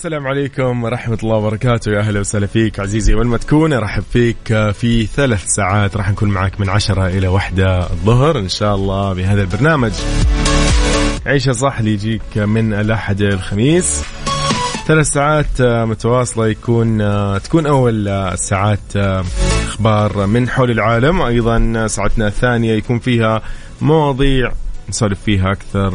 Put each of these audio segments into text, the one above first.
السلام عليكم ورحمة الله وبركاته. يا أهلا وسهلا فيك عزيزي وين ما تكون أرحب فيك في ثلاث ساعات. راح نكون معك من عشرة إلى واحدة الظهر إن شاء الله بهذا البرنامج. عيشة صح اللي يجيك من الأحد الخميس. ثلاث ساعات متواصلة يكون تكون أول الساعات أخبار من حول العالم. أيضا ساعتنا الثانية يكون فيها مواضيع نسولف فيها أكثر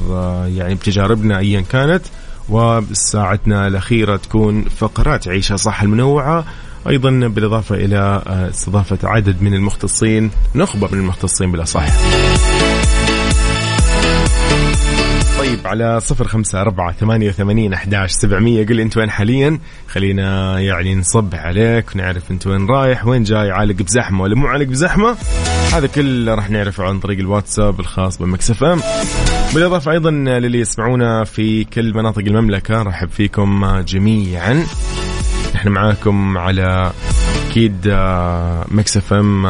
يعني بتجاربنا أيا كانت. وساعتنا الأخيرة تكون فقرات عيشة صح المنوعة. أيضا بالإضافة إلى استضافة عدد من المختصين نخبة من المختصين بالأصح. طيب على صفر خمسة أربعة ثمانية وثمانين أحداش سبعمية. قل أنت وين حاليا؟ خلينا يعني نصب عليك ونعرف أنت وين رايح وين جاي عالق بزحمة ولا مو عالق بزحمة؟ هذا كله راح نعرفه عن طريق الواتساب الخاص ب Mix FM. بالإضافة أيضا للي يسمعونا في كل مناطق المملكة رحب فيكم جميعا. إحنا معاكم على أكيد Mix FM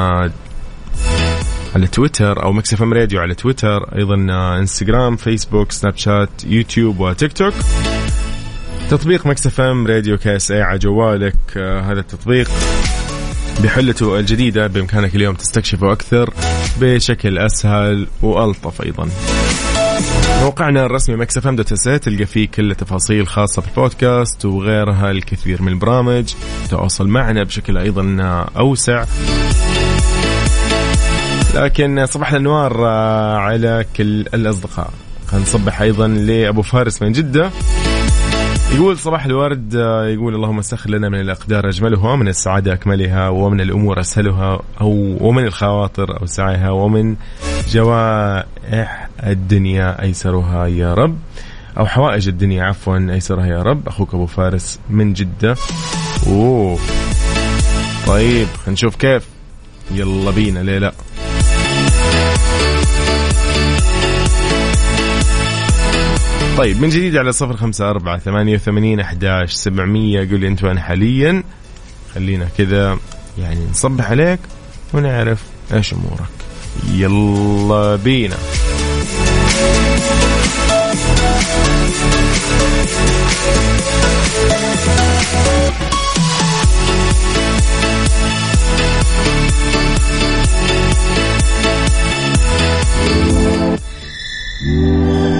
على تويتر أو Mix FM Radio على تويتر أيضا إنستغرام فيسبوك سناب شات يوتيوب وتيك توك. تطبيق Mix FM Radio KSA على جوالك. آه هذا التطبيق بحلته الجديدة بإمكانك اليوم تستكشفه أكثر بشكل أسهل وألطف أيضا. موقعنا الرسمي مكسف إم دوت تلقى فيه كل التفاصيل خاصة بالبودكاست وغيرها الكثير من البرامج. تواصل معنا بشكل أيضا أوسع. لكن صباح الأنوار على كل الأصدقاء. خلينا نصبح أيضا لأبو فارس من جدة. يقول صباح الورد يقول اللهم سخر لنا من الأقدار أجملها ومن السعادة أكملها ومن الأمور أسهلها أو ومن الخواطر أوسعها ومن جوائح الدنيا أيسرها يا رب. أو حوائج الدنيا عفوا أيسرها يا رب. أخوك أبو فارس من جدة. أوه. طيب نشوف كيف. يلا بينا ليه لا؟ طيب من جديد على صفر خمسة أربعة ثمانية وثمانين أحداش سبعمية. قول لي أنت وين حاليا. خلينا كذا يعني نصبح عليك ونعرف إيش أمورك. يلا بينا.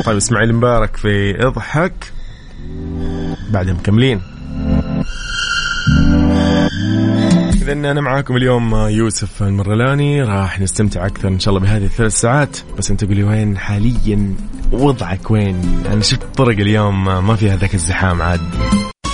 طيب إسماعيل مبارك في إضحك. بعد مكملين. إذا أنا معاكم اليوم يوسف المرغلاني. راح نستمتع أكثر إن شاء الله بهذه الثلاث ساعات. بس أنت قولي وين حاليا؟ وضعك وين؟ أنا شفت الطرق اليوم ما فيها ذاك الزحام عاد.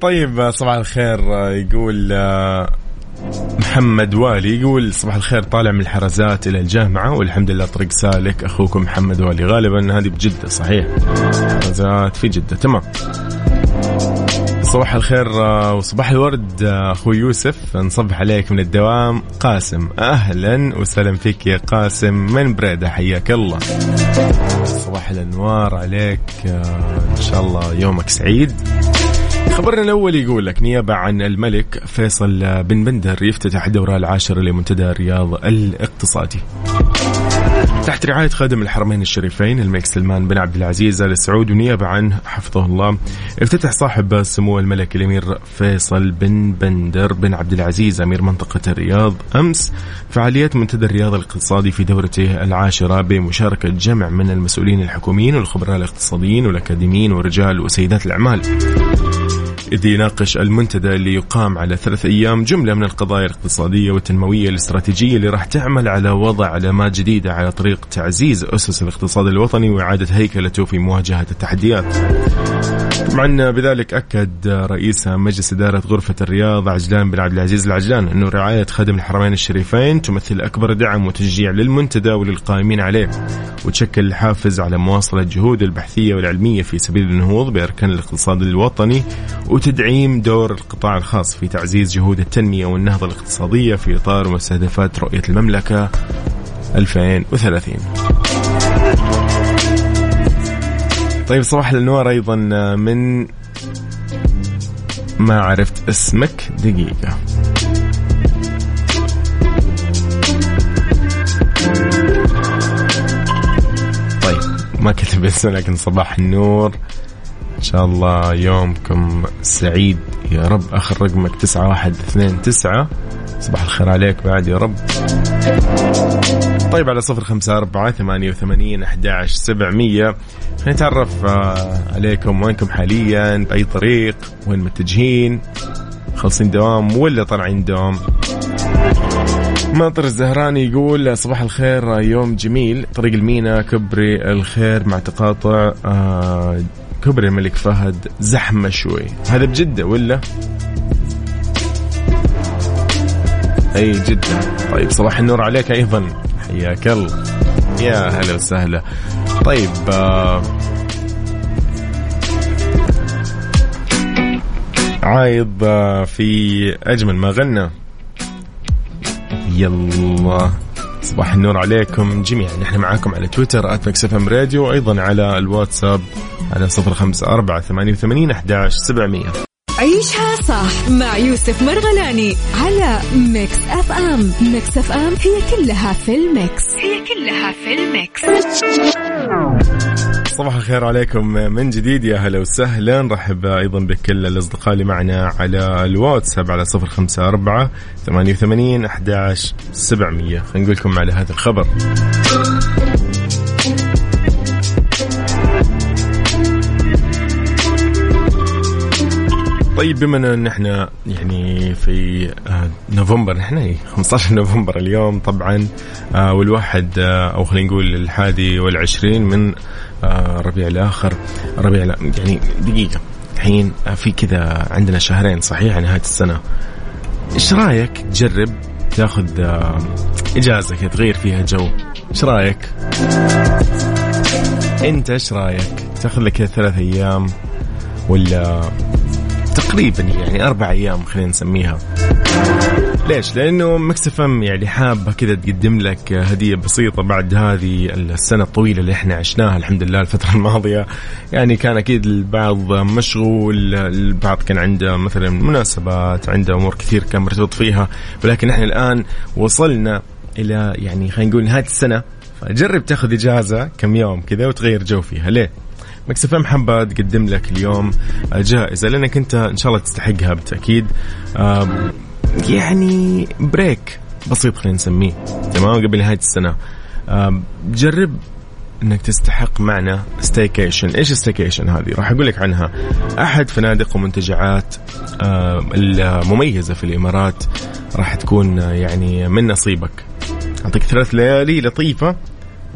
طيب صباح الخير. يقول محمد والي يقول صباح الخير طالع من الحرزات إلى الجامعة والحمد لله طريق سالك. أخوكم محمد والي غالبا هذه بجدة صحيح؟ حرزات في جدة تمام. صباح الخير وصباح الورد أخوي يوسف. نصبح عليك من الدوام. قاسم أهلا وسهلا فيك يا قاسم. من بريدة حياك الله. صباح الأنوار عليك إن شاء الله يومك سعيد. خبرنا الأول يقول لك نيابة عن الملك فيصل بن بندر يفتتح الدورة العاشرة لمنتدى الرياض الاقتصادي. تحت رعاية خادم الحرمين الشريفين الملك سلمان بن عبد العزيز آل سعود ونيابة عنه حفظه الله افتتح صاحب السمو الملك الأمير فيصل بن بندر بن عبد العزيز أمير منطقة الرياض أمس فعاليات منتدى الرياض الاقتصادي في دورته العاشرة بمشاركة جمع من المسؤولين الحكوميين والخبراء الاقتصاديين والأكاديميين ورجال وسيدات الأعمال. إذ يناقش المنتدى اللي يقام على ثلاث أيام جملة من القضايا الاقتصادية والتنموية الاستراتيجية اللي راح تعمل على وضع علامات جديدة على طريق تعزيز أسس الاقتصاد الوطني وإعادة هيكلته في مواجهة التحديات. طبعا بذلك أكد رئيس مجلس إدارة غرفة الرياض عجلان بن عبد العزيز العجلان أنه رعاية خدم الحرمين الشريفين تمثل أكبر دعم وتشجيع للمنتدى وللقائمين عليه وتشكل حافز على مواصلة الجهود البحثية والعلمية في سبيل النهوض بأركان الاقتصاد الوطني وتدعيم دور القطاع الخاص في تعزيز جهود التنمية والنهضة الاقتصادية في إطار مستهدفات رؤية المملكة 2030 طيب صباح الانوار أيضا من ما عرفت اسمك؟ دقيقة. طيب ما كتب اسمه لكن صباح النور. إن شاء الله يومكم سعيد. يا رب آخر رقمك تسعة واحد اثنين تسعة. صباح الخير عليك بعد يا رب. طيب على صفر خمسة أربعة ثمانية وثمانين أحد سبعمية. نتعرف آه، عليكم. وينكم حاليا؟ بأي طريق؟ وين متجهين؟ خلصين دوام ولا طالعين دوام؟ ماطر الزهراني يقول صباح الخير يوم جميل. طريق المينا كبري الخير مع تقاطع آه، كبري الملك فهد زحمة شوي. هذا بجدة ولا؟ أي جدا طيب صباح النور عليك أيضا. حياك الله. يا هلا وسهلا. طيب آه عايض آه في أجمل ما غنى. يلا صباح النور عليكم جميعا. نحن معاكم على تويتر ات إم راديو وأيضا على الواتساب على صفر خمسة أربعة ثمانية وثمانين أحداش سبعمية. عيشها صح مع يوسف مرغلاني على Mix FM. Mix FM هي كلها في ال mix. هي كلها في ال mix. صباح الخير عليكم. من جديد يا هلا وسهلا. نرحب أيضا بكل الأصدقاء اللي معنا على الواتساب على صفر خمسة أربعة ثمانية وثمانين أحداش سبعمية. خلينا نقول لكم على هذا الخبر. طيب بما إن إحنا يعني في آه، نوفمبر نحن 15 نوفمبر اليوم طبعا آه، والواحد آه، أو خلينا نقول الحادي والعشرين من ربيع الآخر ربيع يعني دقيقة الحين في كذا عندنا شهرين صحيح نهايه السنة. إيش رأيك تجرب تاخذ إجازة كذا تغير فيها جو؟ إيش رأيك؟ أنت إيش رأيك؟ تاخذ لك ثلاث أيام ولا تقريبا يعني أربع أيام خلينا نسميها. ليش؟ لأنه مكس إم يعني حابة كذا تقدم لك هدية بسيطة بعد هذه السنة الطويلة اللي إحنا عشناها. الحمد لله الفترة الماضية يعني كان أكيد البعض مشغول البعض كان عنده مثلا مناسبات عنده أمور كثير كان مرتبط فيها. ولكن إحنا الآن وصلنا إلى يعني خلينا نقول نهاية السنة. فجرب تاخذ إجازة كم يوم كذا وتغير جو فيها. ليه؟ Mix FM حابه تقدم لك اليوم جائزة لأنك أنت إن شاء الله تستحقها بالتأكيد. يعني break بسيط خلينا نسميه تمام؟ قبل نهاية السنة. جرب إنك تستحق معنا staycation إيش staycation هذه؟ راح أقول لك عنها. أحد فنادق ومنتجعات المميزة في الإمارات راح تكون يعني من نصيبك. أعطيك ثلاث ليالي لطيفة.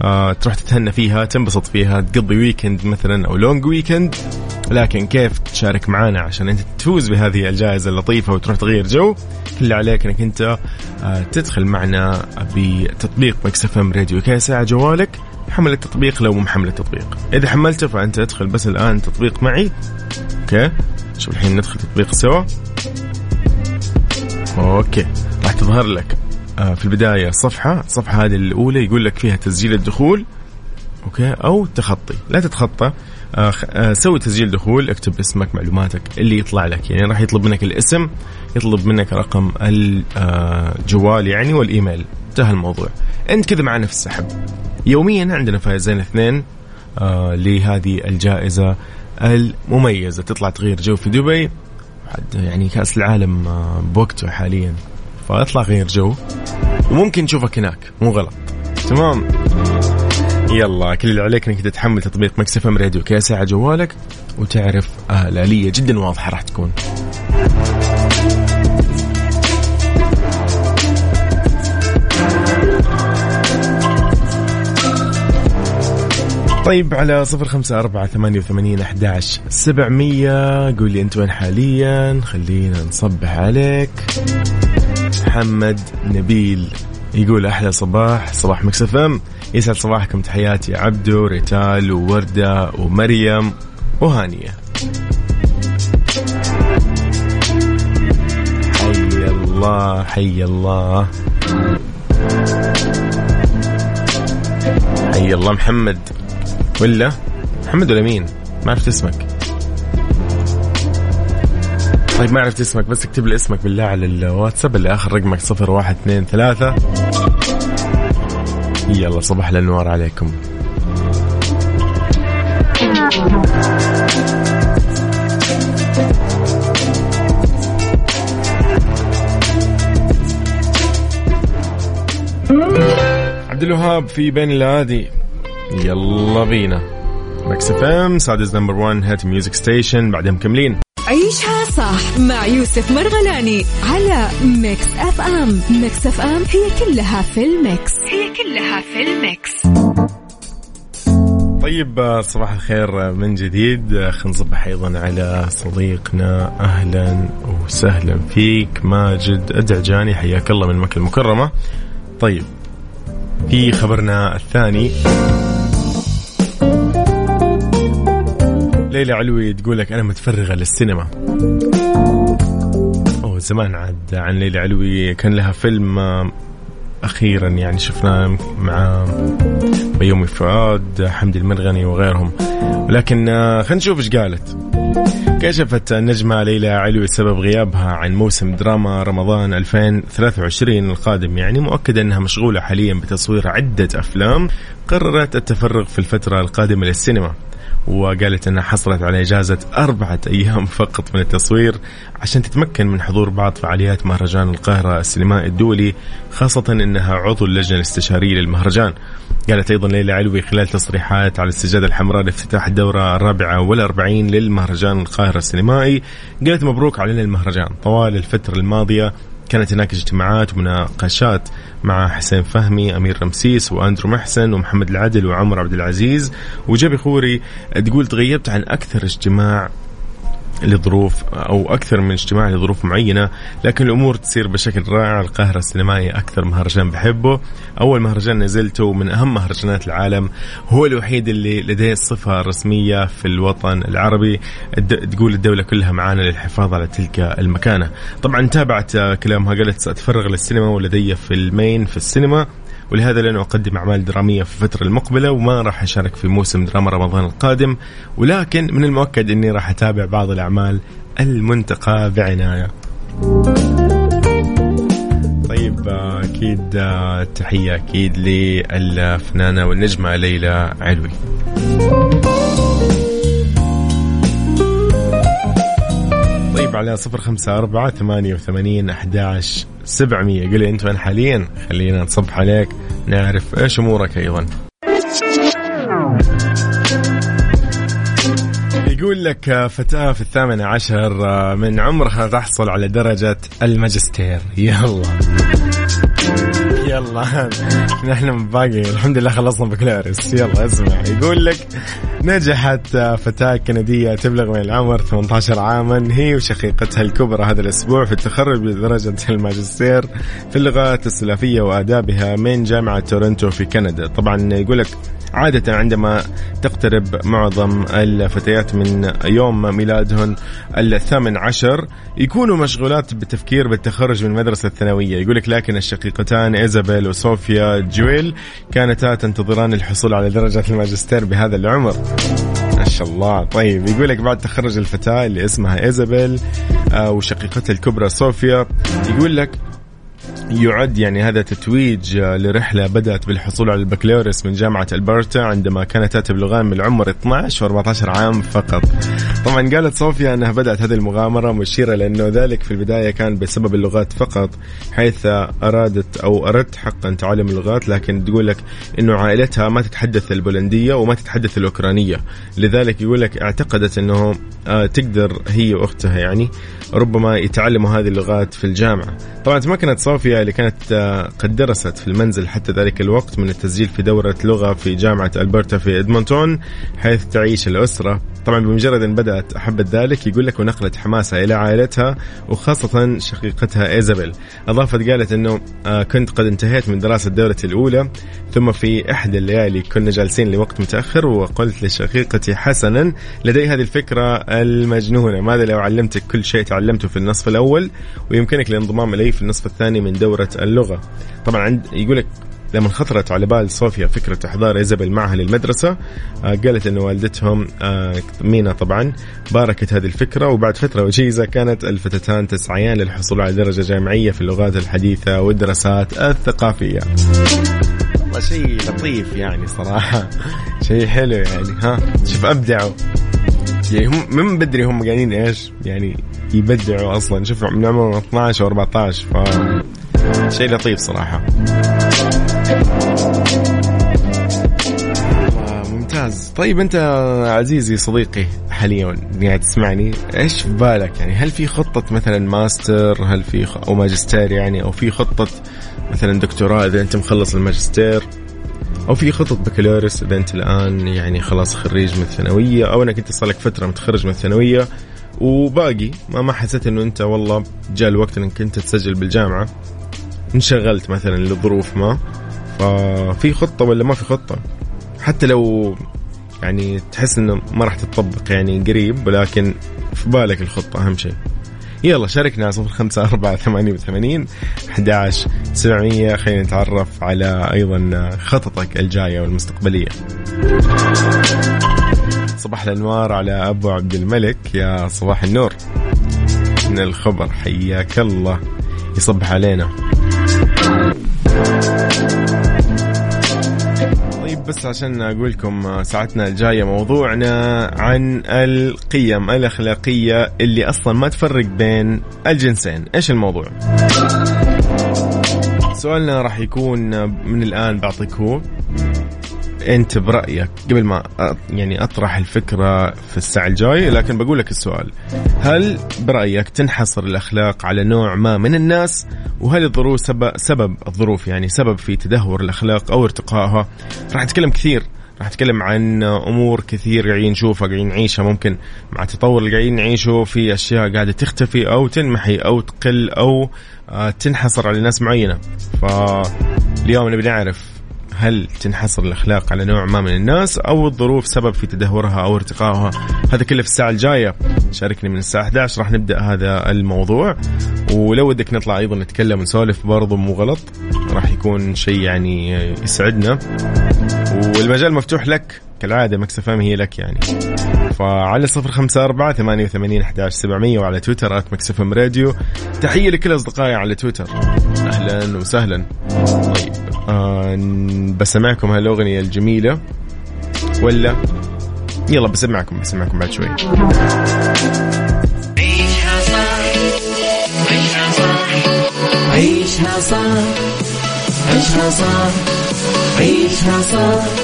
آه تروح تتهنى فيها تنبسط فيها تقضي weekend مثلا أو long weekend لكن كيف تشارك معنا عشان أنت تفوز بهذه الجائزة اللطيفة وتروح تغير جو؟ كل عليك إنك أنت آه تدخل معنا بتطبيق Mix FM Radio KSA على جوالك حمل التطبيق لو مو محمل التطبيق. إذا حملته فأنت ادخل بس الآن تطبيق معي. أوكي؟ شوف الحين ندخل تطبيق سوا. أوكي راح تظهر لك. في البداية صفحة الصفحة هذه الأولى يقول لك فيها تسجيل الدخول أوكي؟ أو تخطي. لا تتخطى. آه آه سوي تسجيل دخول اكتب اسمك معلوماتك اللي يطلع لك. يعني راح يطلب منك الاسم يطلب منك رقم الجوال يعني والإيميل. انتهى الموضوع. أنت كذا معنا في السحب. يوميا عندنا فائزين اثنين آه لهذه الجائزة المميزة. تطلع تغير جو في دبي يعني كأس العالم آه بوقته حاليا. فاطلع غير جو. وممكن نشوفك هناك. مو غلط. تمام؟ يلا كل اللي عليك إنك تتحمل تطبيق Mix FM Radio KSA على جوالك وتعرف آه الآلية جدا واضحة راح تكون. طيب على صفر خمسة أربعة ثمانية وثمانين أحداش سبعمية. قول لي أنت وين حاليا؟ خلينا نصبح عليك. محمد نبيل يقول أحلى صباح صباح Mix FM. يسعد صباحكم تحياتي عبدو ريتال ووردة ومريم وهانية. حي الله حي الله. حي الله محمد. ولا؟ محمد ولا مين؟ ما عرفت اسمك. طيب ما عرفت اسمك بس اكتب لي اسمك بالله على الواتساب اللي آخر رقمك صفر واحد اثنين ثلاثة. يلا صباح الأنوار عليكم. عبد الوهاب في بين الهادي يلا بينا. Mix FM Saudi's number 1 hit music station بعدين مكملين. عيشها صح مع يوسف مرغلاني على Mix FM. Mix FM هي كلها في ال mix. هي كلها في ال mix. طيب صباح الخير من جديد. خلينا نصبح أيضا على صديقنا. أهلا وسهلا فيك ماجد الدعجاني. حياك الله من مكة المكرمة. طيب في خبرنا الثاني. ليلى علوي تقول لك أنا متفرغة للسينما. أوه زمان عاد عن ليلى علوي كان لها فيلم أخيرا يعني شفناه مع بيومي فؤاد حمدي المرغني وغيرهم. ولكن خلينا نشوف إيش قالت. كشفت النجمة ليلى علوي سبب غيابها عن موسم دراما رمضان 2023 القادم. يعني مؤكدة أنها مشغولة حاليا بتصوير عدة أفلام قررت التفرغ في الفترة القادمة للسينما. وقالت إنها حصلت على إجازة أربعة أيام فقط من التصوير عشان تتمكن من حضور بعض فعاليات مهرجان القاهرة السينمائي الدولي خاصة إنها عضو اللجنة الاستشارية للمهرجان. قالت أيضا ليلى علوي خلال تصريحات على السجاده الحمراء لافتتاح الدورة الرابعة والأربعين للمهرجان القاهرة السينمائي قالت مبروك علينا المهرجان طوال الفترة الماضية كانت هناك اجتماعات ومناقشات مع حسين فهمي أمير رمسيس وأندرو محسن ومحمد العدل وعمر عبد العزيز. وجبي خوري تقول تغيبت عن أكثر اجتماع لظروف أو أكثر من اجتماع لظروف معينة لكن الأمور تسير بشكل رائع. القاهرة السينمائي أكثر مهرجان بحبه. أول مهرجان نزلته من أهم مهرجانات العالم. هو الوحيد اللي لديه الصفه الرسميه في الوطن العربي. تقول الدولة كلها معانا للحفاظ على تلك المكانة. طبعا تابعت كلامها قالت سأتفرغ للسينما ولدي فيلمين في السينما. ولهذا لن أقدم أعمال درامية في الفترة المقبلة وما راح أشارك في موسم دراما رمضان القادم. ولكن من المؤكد أني راح أتابع بعض الأعمال المنتقى بعناية. طيب أكيد تحية أكيد للفنانة والنجمة ليلى علوي. طيب على صفر خمسة أربعة ثمانية وثمانين أحداش سبعمية. قل لي أنت وين حاليا؟ خلينا نصبح عليك نعرف إيش أمورك أيضا. يقول لك فتاة في الثامنة عشر من عمرها تحصل على درجة الماجستير. يلا. يلا. نحن باقي. الحمد لله خلصنا بكالوريوس يلا اسمع. يقول لك نجحت فتاة كندية تبلغ من العمر 18 عاما. هي وشقيقتها الكبرى هذا الأسبوع في التخرج بدرجة الماجستير في اللغات السلافية وآدابها من جامعة تورنتو في كندا. طبعا يقول لك عادة عندما تقترب معظم الفتيات من يوم ميلادهن الثامن عشر يكونوا مشغولات بالتفكير بالتخرج من المدرسة الثانوية. يقول لك لكن الشقيقتان إيزابيل وصوفيا جويل كانتا تنتظران الحصول على درجة الماجستير بهذا العمر. ما شاء الله. طيب يقول لك بعد تخرج الفتاة اللي اسمها إيزابيل آه، وشقيقتها الكبرى صوفيا يقول لك يعد يعني هذا تتويج لرحلة بدأت بالحصول على البكالوريوس من جامعة ألبرتا عندما كانت تبلغان من العمر 12 و 14 عام فقط. طبعا قالت صوفيا أنها بدأت هذه المغامرة مشيرة لأنه ذلك في البداية كان بسبب اللغات فقط حيث أرادت أو أردت حقا تعلم اللغات لكن تقول لك أنه عائلتها ما تتحدث البولندية وما تتحدث الأوكرانية. لذلك يقول لك اعتقدت أنه آه، تقدر هي وأختها يعني. ربما يتعلموا هذه اللغات في الجامعة. طبعا تمكنت صوفيا اللي كانت آه، قد درست في المنزل حتى ذلك الوقت من التسجيل في دورة لغة في جامعة ألبرتا في إدمونتون حيث تعيش الأسرة. طبعا بمجرد أن بدأت أحبت ذلك يقول لك ونقلت حماسها إلى عائلتها وخاصة شقيقتها إيزابيل. أضافت قالت أنه آه، كنت قد انتهيت من دراسة دورتي الأولى ثم في إحدى الليالي كنا جالسين لوقت متأخر وقلت لشقيقتي حسنا لدي هذه الفكرة المجنونة. ماذا لو علمتك كل شيء تعلمته في النصف الأول؟ ويمكنك الانضمام إلي في النصف الثاني من دورة اللغة. طبعا عند يقول لك لما خطرت على بال صوفيا فكرة إحضار إيزابيل معها للمدرسة آه، قالت أن والدتهم آه، مينا طبعا باركت هذه الفكرة وبعد فترة وجيزة كانت الفتاتان تسعيان للحصول على درجة جامعية في اللغات الحديثة والدراسات الثقافية. والله شيء لطيف يعني صراحة. شيء حلو يعني ها؟ شوف أبدعوا. يعني هم من بدري هم قاعدين إيش؟ يعني يبدعوا أصلا. شوف من عمرهم 12 و 14 ف شيء لطيف صراحة. ممتاز. طيب انت عزيزي صديقي حاليا قاعد تسمعني إيش في بالك يعني؟ هل في خطة مثلا ماستر؟ هل في خ... أو ماجستير يعني؟ أو في خطة مثلا دكتوراه إذا أنت مخلص الماجستير؟ أو في خطة بكالوريوس إذا أنت الآن يعني خلاص خريج من الثانوية؟ أو أنك أنت صار لك فترة متخرج من الثانوية وباقي ما ما حسيت إنه أنت والله جاء الوقت إنك أنت تسجل بالجامعة انشغلت مثلا لظروف ما. ففي خطة ولا ما في خطة؟ حتى لو يعني تحس إنه ما راح تطبق يعني قريب ولكن في بالك الخطة أهم شيء. يلا شاركنا صفر خمسة أربعة ثمانية وثمانين أحد سبعمية. خلينا نتعرف على أيضا خططك الجاية والمستقبلية. صباح الأنوار على أبو عبد الملك يا صباح النور. من الخبر حياك الله. يصبح علينا. بس عشان أقول لكم ساعتنا الجاية موضوعنا عن القيم الأخلاقية اللي أصلا ما تفرق بين الجنسين، إيش الموضوع؟ سؤالنا راح يكون من الآن بعطيك هو انت برأيك قبل ما يعني أطرح الفكرة في الساعة الجايه لكن بقول لك السؤال. هل برأيك تنحصر الأخلاق على نوع ما من الناس؟ وهل الظروف سبب, سبب الظروف يعني سبب في تدهور الأخلاق أو ارتقائها؟ راح نتكلم كثير. راح نتكلم عن أمور كثير قاعدين نشوفها قاعدين نعيشها. ممكن مع التطور اللي قاعدين نعيشه في أشياء قاعدة تختفي أو تنمحي أو تقل أو آه، تنحصر على ناس معينة. فاليوم نبي نعرف هل تنحصر الأخلاق على نوع ما من الناس أو الظروف سبب في تدهورها أو ارتقائها؟ هذا كله في الساعة الجاية. شاركني من الساعة 11 راح نبدأ هذا الموضوع. ولو ودك نطلع أيضا نتكلم ونسولف برضو مو غلط. راح يكون شيء يعني يسعدنا. والمجال مفتوح لك. كالعادة Mix FM هي لك يعني. فعلى صفر خمسة أربعة ثمانية وثمانين أحداش سبعمية وعلى تويتر at Mix FM Radio. تحية لكل أصدقائي على تويتر. أهلا وسهلا. طيب آه بسمعكم هالأغنية الجميلة. ولا؟ يلا بسمعكم بسمعكم بعد شوي. عيشها صح عيشها صح عيشها صح عيشها صح عيشها صح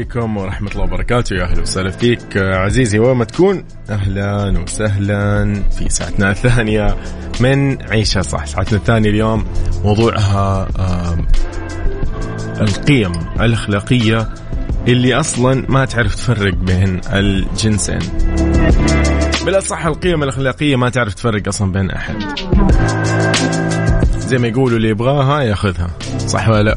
عليكم ورحمة الله وبركاته. يا أهلا وسهلا فيك. عزيزي وين ما تكون؟ أهلا وسهلا في ساعتنا الثانية من عيشها صح. ساعتنا الثانية اليوم موضوعها القيم الأخلاقية اللي أصلا ما تعرف تفرق بين الجنسين. بالأصح القيم الأخلاقية ما تعرف تفرق أصلا بين أحد. زي ما يقولوا اللي يبغاها ياخذها. صح ولا لا؟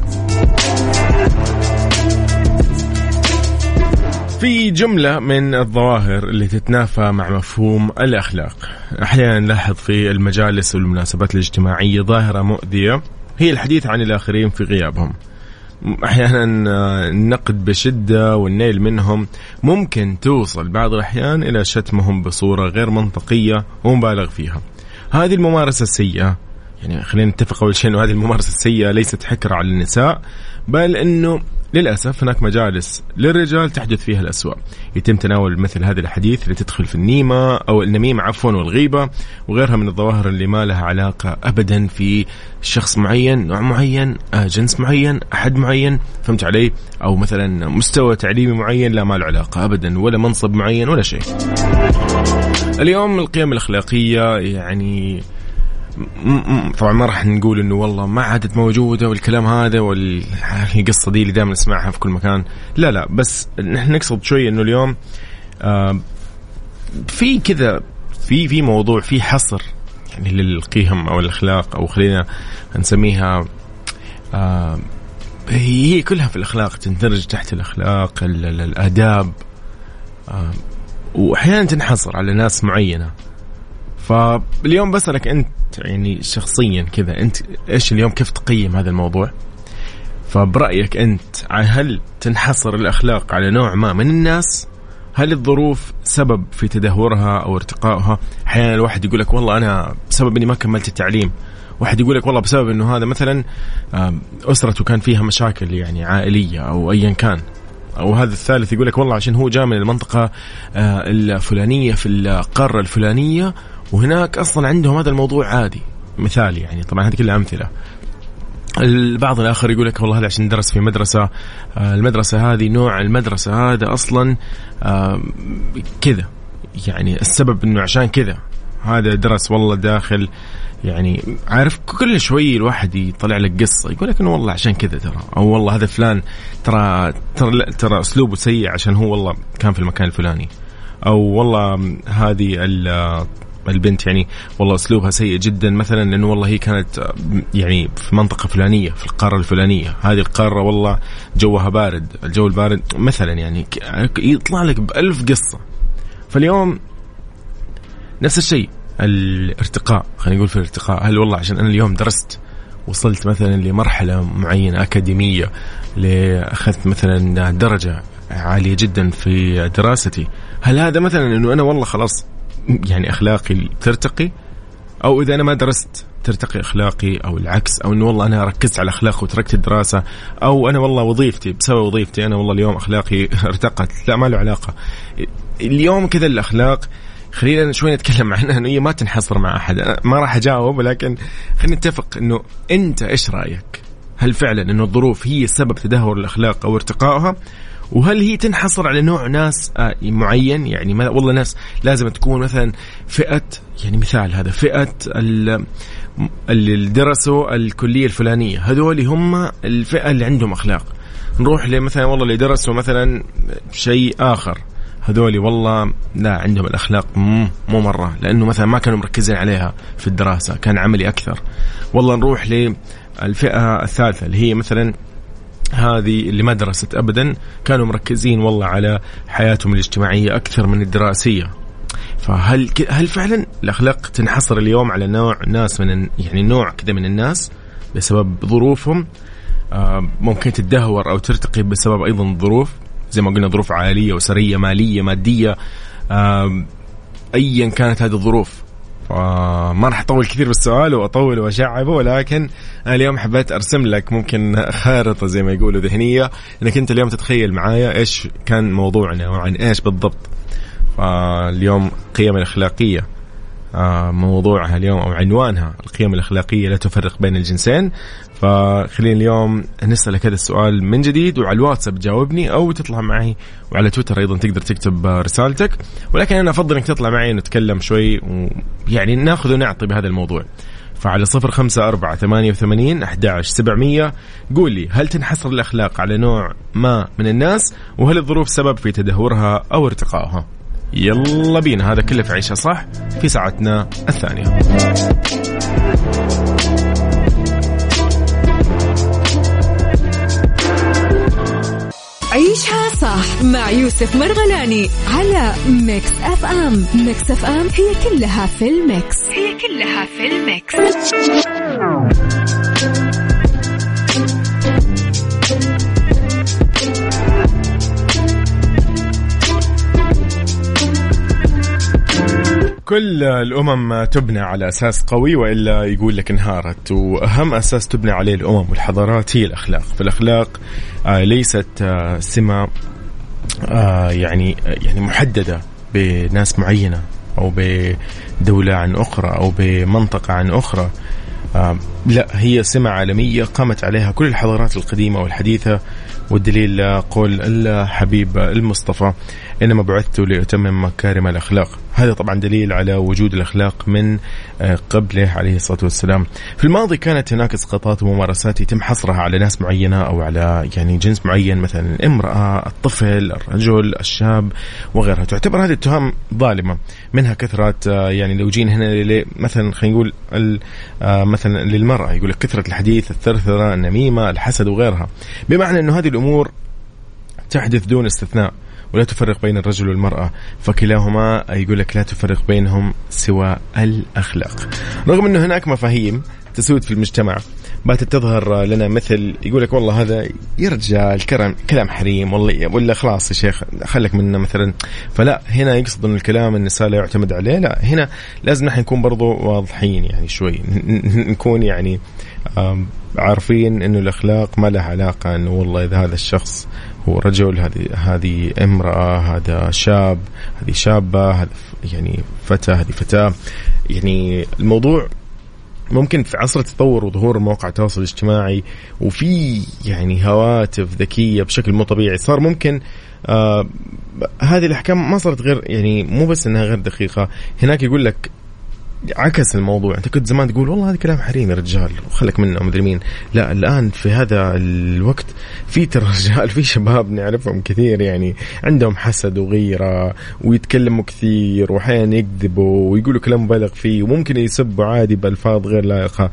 في جملة من الظواهر اللي تتنافى مع مفهوم الأخلاق. أحيانا نلاحظ في المجالس والمناسبات الاجتماعية ظاهرة مؤذية. هي الحديث عن الآخرين في غيابهم. أحيانا آه، النقد بشدة والنيل منهم ممكن توصل بعض الأحيان إلى شتمهم بصورة غير منطقية ومبالغ فيها. هذه الممارسة السيئة يعني خلينا نتفق أول شيء إنه هذه الممارسة السيئة ليست حكر على النساء بل إنه للأسف هناك مجالس للرجال تحدث فيها الاسوء يتم تناول مثل هذه الحديث اللي تدخل في النيمة أو النميمة عفوا والغيبة وغيرها من الظواهر اللي ما لها علاقة ابدا في شخص معين نوع معين آه، جنس معين أحد معين فهمت علي؟ أو مثلا مستوى تعليمي معين لا ما له علاقة ابدا ولا منصب معين ولا شيء. اليوم القيم الأخلاقية يعني طبعا ما راح نقول إنه والله ما عادت موجودة والكلام هذا والقصة دي اللي دائما نسمعها في كل مكان. لا لا بس نحن نقصد شوي إنه اليوم آه في كذا في في موضوع في حصر يعني للقيم أو الأخلاق أو خلينا نسميها آه هي كلها في الأخلاق تندرج تحت الأخلاق ال- ال- الأداب آه واحيانا تنحصر على ناس معينة. فاليوم بسألك أنت يعني شخصيا كذا. أنت إيش اليوم كيف تقيم هذا الموضوع؟ فبرأيك أنت هل تنحصر الأخلاق على نوع ما من الناس؟ هل الظروف سبب في تدهورها أو ارتقائها أحيانا الواحد يقول لك والله أنا بسبب أني ما كملت التعليم. واحد يقول لك والله بسبب إنه هذا مثلا أسرته كان فيها مشاكل يعني عائلية أو ايا كان. أو هذا الثالث يقول لك والله عشان هو جاء من المنطقة آه، الفلانية في القارة الفلانية وهناك أصلا عندهم هذا الموضوع عادي مثال يعني طبعا هذه كلها أمثلة. البعض الآخر يقول لك والله هذا عشان درس في مدرسة آه، المدرسة هذه نوع المدرسة هذا أصلا آه، كذا. يعني السبب إنه عشان كذا هذا درس والله داخل يعني عارف كل شوي الواحد يطلع لك قصة يقول لك إنه والله عشان كذا ترى أو والله هذا فلان ترى ترى ترى أسلوبه سيء عشان هو والله كان في المكان الفلاني. أو والله هذه البنت يعني والله أسلوبها سيء جدا مثلا لأنه والله هي كانت يعني في منطقة فلانية في القارة الفلانية. هذه القارة والله جوها بارد الجو البارد مثلا يعني يطلع لك بألف قصة. فاليوم نفس الشيء الارتقاء خلينا نقول في الارتقاء. هل والله عشان أنا اليوم درست وصلت مثلا لمرحلة معينة أكاديمية لأخذت مثلا درجة عالية جدا في دراستي هل هذا مثلا إنه أنا والله خلاص يعني أخلاقي ترتقي أو إذا أنا ما درست ترتقي أخلاقي أو العكس أو إنه والله أنا ركزت على الاخلاق وتركت الدراسة أو أنا والله وظيفتي بسبب وظيفتي أنا والله اليوم أخلاقي ارتقت لا ما له علاقة اليوم كذا الأخلاق خلينا شوي نتكلم عنها إنه هي ما تنحصر مع أحد أنا ما راح أجاوب ولكن خلينا نتفق إنه أنت إيش رأيك؟ هل فعلا إنه الظروف هي سبب تدهور الأخلاق أو ارتقائها؟ وهل هي تنحصر على نوع ناس آه، معين؟ يعني ما والله ناس لازم تكون مثلا فئة يعني مثال هذا فئة ال- اللي درسوا الكلية الفلانية. هذول هم الفئة اللي عندهم أخلاق. نروح لمثلا والله اللي درسوا مثلا شيء آخر. هذولي والله لا عندهم الأخلاق مو مرة لأنه مثلا ما كانوا مركزين عليها في الدراسة كان عملي أكثر. والله نروح للفئة الثالثة اللي هي مثلا هذه اللي ما درست ابدا. كانوا مركزين والله على حياتهم الاجتماعية أكثر من الدراسية. فهل هل فعلا الأخلاق تنحصر اليوم على نوع ناس من يعني نوع كذا من الناس بسبب ظروفهم؟ آه، ممكن تدهور أو ترتقي بسبب أيضا الظروف زي ما قلنا ظروف عائلية اسريه مالية مادية. ايا كانت هذه الظروف. ما راح أطول كثير بالسؤال وأطول واشعبه ولكن أنا اليوم حبيت أرسم لك ممكن خارطة زي ما يقولوا ذهنية إنك أنت اليوم تتخيل معايا إيش كان موضوعنا وعن إيش بالضبط. فاليوم القيم الأخلاقية. موضوعها اليوم أو عنوانها القيم الأخلاقية لا تفرق بين الجنسين. فخلينا اليوم نسألك هذا السؤال من جديد وعلى الواتساب جاوبني أو تطلع معي وعلى تويتر أيضا تقدر تكتب رسالتك. ولكن أنا أفضل إنك تطلع معي ونتكلم شوي ويعني ناخذ ونعطي بهذا الموضوع. فعلى صفر خمسة أربعة ثمانية وثمانين أحداش سبعمية قول لي هل تنحصر الأخلاق على نوع ما من الناس وهل الظروف سبب في تدهورها أو ارتقائها؟ يلا بينا. هذا كله في عيشة صح؟ في ساعتنا الثانية. عيشها صح مع يوسف مرغلاني على Mix FM. Mix FM هي كلها في ال Mix. هي كلها في ال Mix. كل الأمم تبنى على أساس قوي وإلا يقول لك انهارت. وأهم أساس تبنى عليه الأمم والحضارات هي الأخلاق. فالاخلاق آه، ليست آه، سمة آه، يعني يعني محددة بناس معينة أو بدولة عن أخرى أو بمنطقة عن أخرى. لا هي سمة عالمية قامت عليها كل الحضارات القديمة والحديثة. والدليل قول الحبيب المصطفى. إنما بعثت لأتمم مكارم الأخلاق. هذا طبعا دليل على وجود الأخلاق من آه، قبله عليه الصلاة والسلام. في الماضي كانت هناك إسقاطات وممارسات يتم حصرها على ناس معينة أو على يعني جنس معين مثلا الامرأة الطفل الرجل الشاب وغيرها. تعتبر هذه التهم ظالمة. منها كثرة آه، يعني لو جينا هنا مثلا خلينا نقول آه، مثلا للمرأة. يقول لك كثرة الحديث الثرثرة النميمة الحسد وغيرها. بمعنى أنه هذه الأمور تحدث دون استثناء. ولا تفرق بين الرجل والمرأة فكلاهما يقول لك لا تفرق بينهم سوى الأخلاق. رغم أنه هناك مفاهيم تسود في المجتمع باتت تظهر لنا مثل يقول لك والله هذا يا رجال كلام كلام حريم والله ولا خلاص يا شيخ خلك منه مثلا. فلا هنا يقصد إن الكلام النساء لا يعتمد عليه لا هنا لازم نحن نكون برضو واضحين يعني شوي نكون يعني عارفين إنه الأخلاق ما لها علاقة إنه والله إذا هذا الشخص هو رجل هذه هذه امرأة هذا شاب هذه شابة هذا يعني فتى هذه فتاة. يعني الموضوع ممكن في عصر التطور وظهور مواقع التواصل الاجتماعي وفي يعني هواتف ذكية بشكل مو طبيعي صار ممكن آه هذه الأحكام ما صارت غير يعني مو بس إنها غير دقيقة. هناك يقول لك عكس الموضوع. أنت كنت زمان تقول والله هذا كلام حريم يا رجال وخلك منه مدري مين. لا الآن في هذا الوقت في ترى رجال في شباب نعرفهم كثير يعني. عندهم حسد وغيرة ويتكلموا كثير واحيانا يكذبوا ويقولوا كلام مبالغ فيه وممكن يسبوا عادي بألفاظ غير لائقة.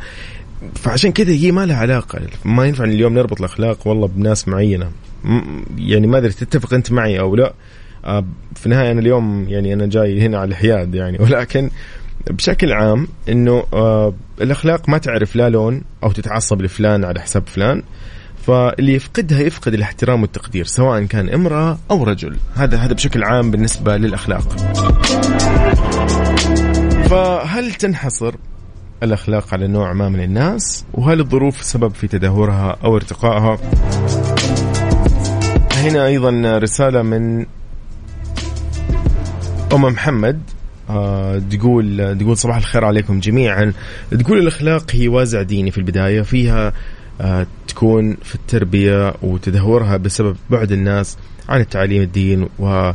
فعشان كذا هي ما لها علاقة. ما ينفع اليوم نربط الأخلاق والله بناس معينة. يعني ما أدري تتفق أنت معي أو لا. آه، في النهاية أنا اليوم يعني أنا جاي هنا على الحياد يعني. ولكن بشكل عام إنه آه الأخلاق ما تعرف لا لون أو تتعصب لفلان على حساب فلان فاللي يفقدها يفقد الاحترام والتقدير سواء كان امرأة أو رجل. هذا هذا بشكل عام بالنسبة للأخلاق. فهل تنحصر الأخلاق على نوع ما من الناس؟ وهل الظروف سبب في تدهورها أو ارتقائها؟ هنا أيضا رسالة من أم محمد. تقول تقول صباح الخير عليكم جميعا. تقول الأخلاق هي وازع ديني في البداية فيها آه، تكون في التربية وتدهورها بسبب بعد الناس عن التعليم الدين و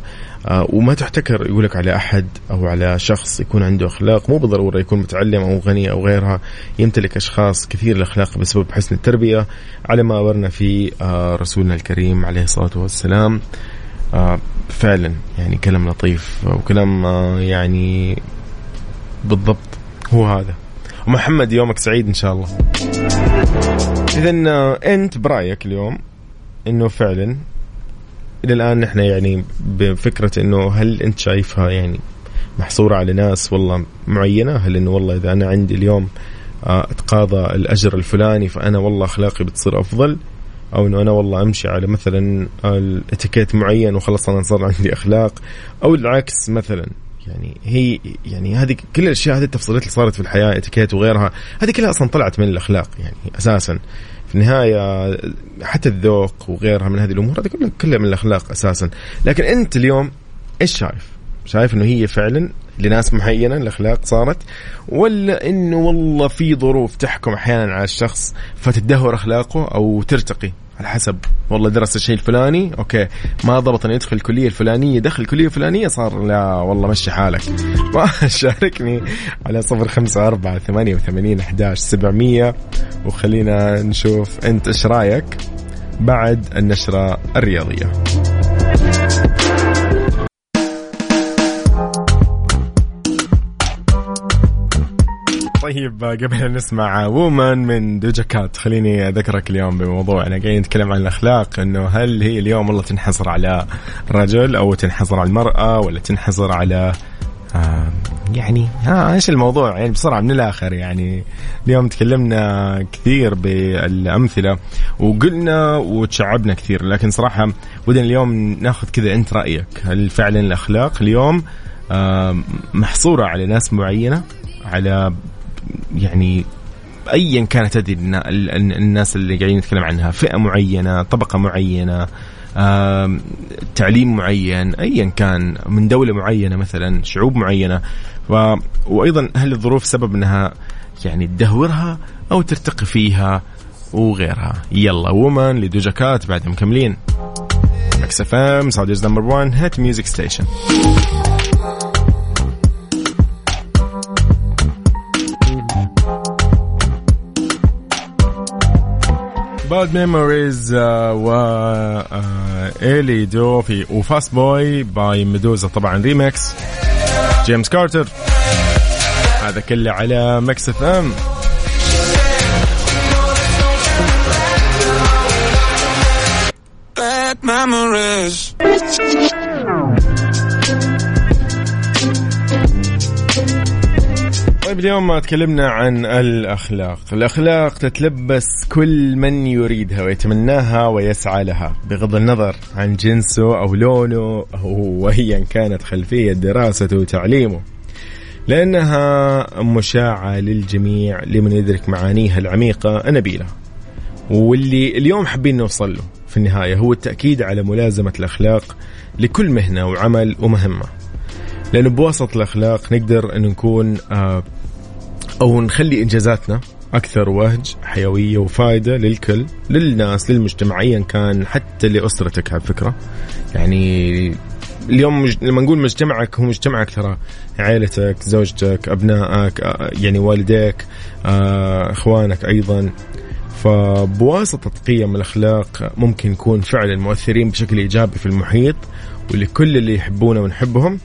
آه، وما تحتكر يقول لك على أحد أو على شخص يكون عنده أخلاق. مو بالضرورة يكون متعلم أو غني أو غيرها. يمتلك أشخاص كثير الأخلاق بسبب حسن التربية. على ما أمرنا في رسولنا الكريم عليه الصلاة والسلام. آه فعلا يعني كلام لطيف وكلام آه يعني بالضبط هو هذا. ومحمد يومك سعيد إن شاء الله. اذا آه أنت برأيك اليوم إنه فعلا إلى الآن نحن يعني بفكرة إنه هل أنت شايفها يعني محصورة على ناس والله معينة؟ هل إنه والله إذا أنا عندي اليوم آه، أتقاضى الأجر الفلاني فأنا والله أخلاقي بتصير أفضل؟ أو إنه أنا والله أمشي على مثلا الاتيكيت معين وخلص أنا صار عندي أخلاق أو العكس مثلا. يعني هي يعني هذه كل الأشياء هذه التفصيلات اللي صارت في الحياة اتيكيت وغيرها هذه كلها أصلا طلعت من الأخلاق يعني أساسا. في النهاية حتى الذوق وغيرها من هذه الأمور هذه كلها كلها من الأخلاق أساسا. لكن أنت اليوم إيش شايف؟ شايف إنه هي فعلا لناس معينة الأخلاق صارت ولا إنه والله في ظروف تحكم أحيانا على الشخص فتدهور أخلاقه أو ترتقي على حسب. والله درس الشيء الفلاني okay ما ضبط إنه يدخل الكلية الفلانية دخل الكلية الفلانية صار لا والله مشي حالك. شاركني على صفر خمسة أربعة ثمانية وثمانين أحداش سبعمية. وخلينا نشوف أنت إيش رأيك بعد النشرة الرياضية. طيب قبل أن نسمع Woman من Doja Cat خليني أذكرك اليوم بموضوعنا قاعدين نتكلم عن الأخلاق أنه هل هي اليوم والله تنحصر على رجل أو تنحصر على المرأة ولا تنحصر على آه يعني ها إيش الموضوع؟ يعني بسرعة من الآخر يعني اليوم تكلمنا كثير بالأمثلة وقلنا وتشعبنا كثير. لكن صراحة ودنا اليوم ناخذ كذا أنت رأيك. هل فعلا الأخلاق اليوم آه محصورة على ناس معينة؟ على يعني ايا كانت هذه الناس اللي قاعدين نتكلم عنها فئة معينة طبقة معينة تعليم معين ايا كان من دولة معينة مثلا شعوب معينة. ف... وأيضا هل الظروف سبب إنها يعني تدهورها أو ترتقي فيها وغيرها. يلا Woman ل Doja Cat بعد مكملين Mix FM Saudi's number 1 hit music station. Bad Memories و ايلي دو في وفاست بوي by Meduza طبعا remix James Carter هذا كله على Mix FM Bad memories. طيب اليوم ما تكلمنا عن الأخلاق. الأخلاق تتلبس كل من يريدها ويتمناها ويسعى لها بغض النظر عن جنسه أو لونه أو أيا كانت خلفية دراسته وتعليمه لأنها مشاعة للجميع لمن يدرك معانيها العميقة نبيلة واللي اليوم حابين نوصل له في النهاية هو التأكيد على ملازمة الأخلاق لكل مهنة وعمل ومهمة. لأنه بواسط الأخلاق نقدر أن نكون آه، أو نخلي إنجازاتنا أكثر وهج حيوية وفائده للكل للناس للمجتمع ايا كان حتى لأسرتك على فكره يعني اليوم مج... لما نقول مجتمعك هو مجتمعك ترى عائلتك زوجتك أبنائك آه، يعني والديك آه، إخوانك أيضا. فبواسطة قيم الأخلاق ممكن نكون فعلا مؤثرين بشكل إيجابي في المحيط ولكل اللي يحبونا ونحبهم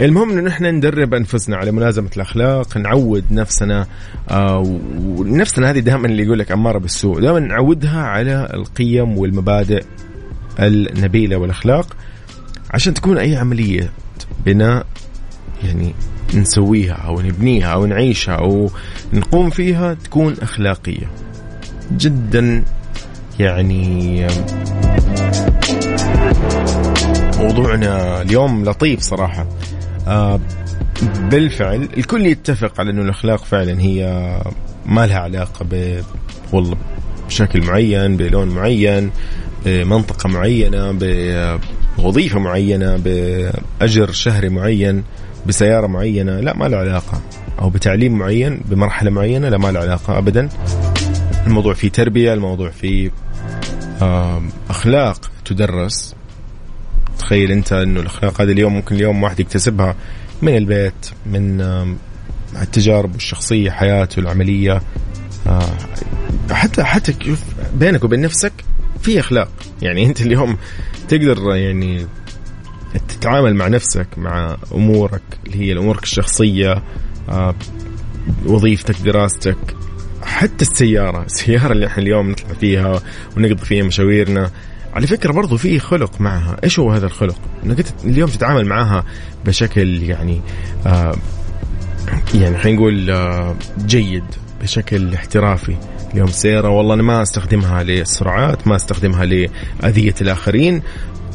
المهم إنه نحن ندرب أنفسنا على ملازمه الأخلاق نعود نفسنا آه ونفسنا هذه دائما اللي يقول لك أمارة بالسوء دائما نعودها على القيم والمبادئ النبيلة والأخلاق عشان تكون أي عملية بناء يعني نسويها أو نبنيها أو نعيشها أو نقوم فيها تكون أخلاقية. جدا يعني موضوعنا اليوم لطيف صراحة. آه بالفعل الكل يتفق على إنه الأخلاق فعلا هي ما لها علاقة ب والله بشكل معين بلون معين بمنطقة معينة بوظيفة معينة بأجر شهري معين بسيارة معينة لا ما له علاقة. أو بتعليم معين بمرحلة معينة لا ما له علاقة أبدا. الموضوع فيه تربية الموضوع فيه أخلاق تدرس. تخيل انت انه الأخلاق هذه اليوم ممكن اليوم واحد يكتسبها من البيت من التجارب الشخصية حياته العملية. آه، حتى حتى بينك وبين نفسك في أخلاق. يعني انت اليوم تقدر يعني تتعامل مع نفسك مع أمورك اللي هي امورك الشخصية آه، وظيفتك دراستك حتى السيارة. السيارة اللي إحنا اليوم نطلع فيها ونقضي فيها مشاويرنا. على فكرة برضو في خلق معها. إيش هو هذا الخلق؟ أنك اليوم تتعامل معها بشكل يعني آه يعني خلينا نقول آه جيد بشكل احترافي. اليوم سيارة والله أنا ما أستخدمها للسرعات ما أستخدمها لأذية الآخرين.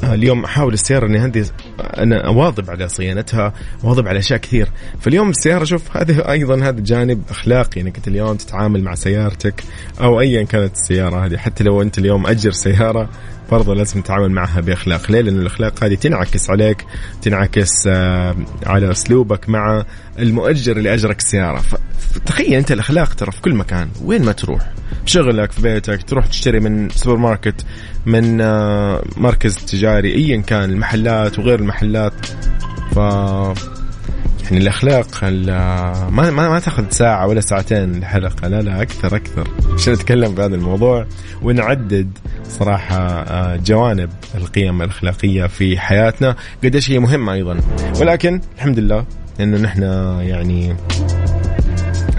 آه، اليوم أحاول السيارة إني عندي أنا أواظب على صيانتها أواظب على أشياء كثير. فاليوم السيارة شوف هذا أيضا هذا جانب أخلاقي إنك أنت اليوم تتعامل مع سيارتك أو ايا كانت السيارة هذه. حتى لو أنت اليوم أجر سيارة برضه لازم تتعامل معها بإخلاق. ليه؟ لأن الأخلاق هذه تنعكس عليك تنعكس آه، على أسلوبك مع المؤجر اللي اجرك السياره فتخيل أنت الأخلاق ترى في كل مكان. وين ما تروح؟ بشغلك في بيتك تروح تشتري من سوبر ماركت من آه، مركز تجاري ايا كان المحلات وغير المحلات. ف يعني الأخلاق ما ما ما تأخذ ساعة ولا ساعتين الحلقة لا لا أكثر أكثر. عشان نتكلم بهذا الموضوع؟ ونعدد صراحة آه، جوانب القيم الأخلاقية في حياتنا. قديش هي مهمة أيضا. ولكن الحمد لله إنه نحن يعني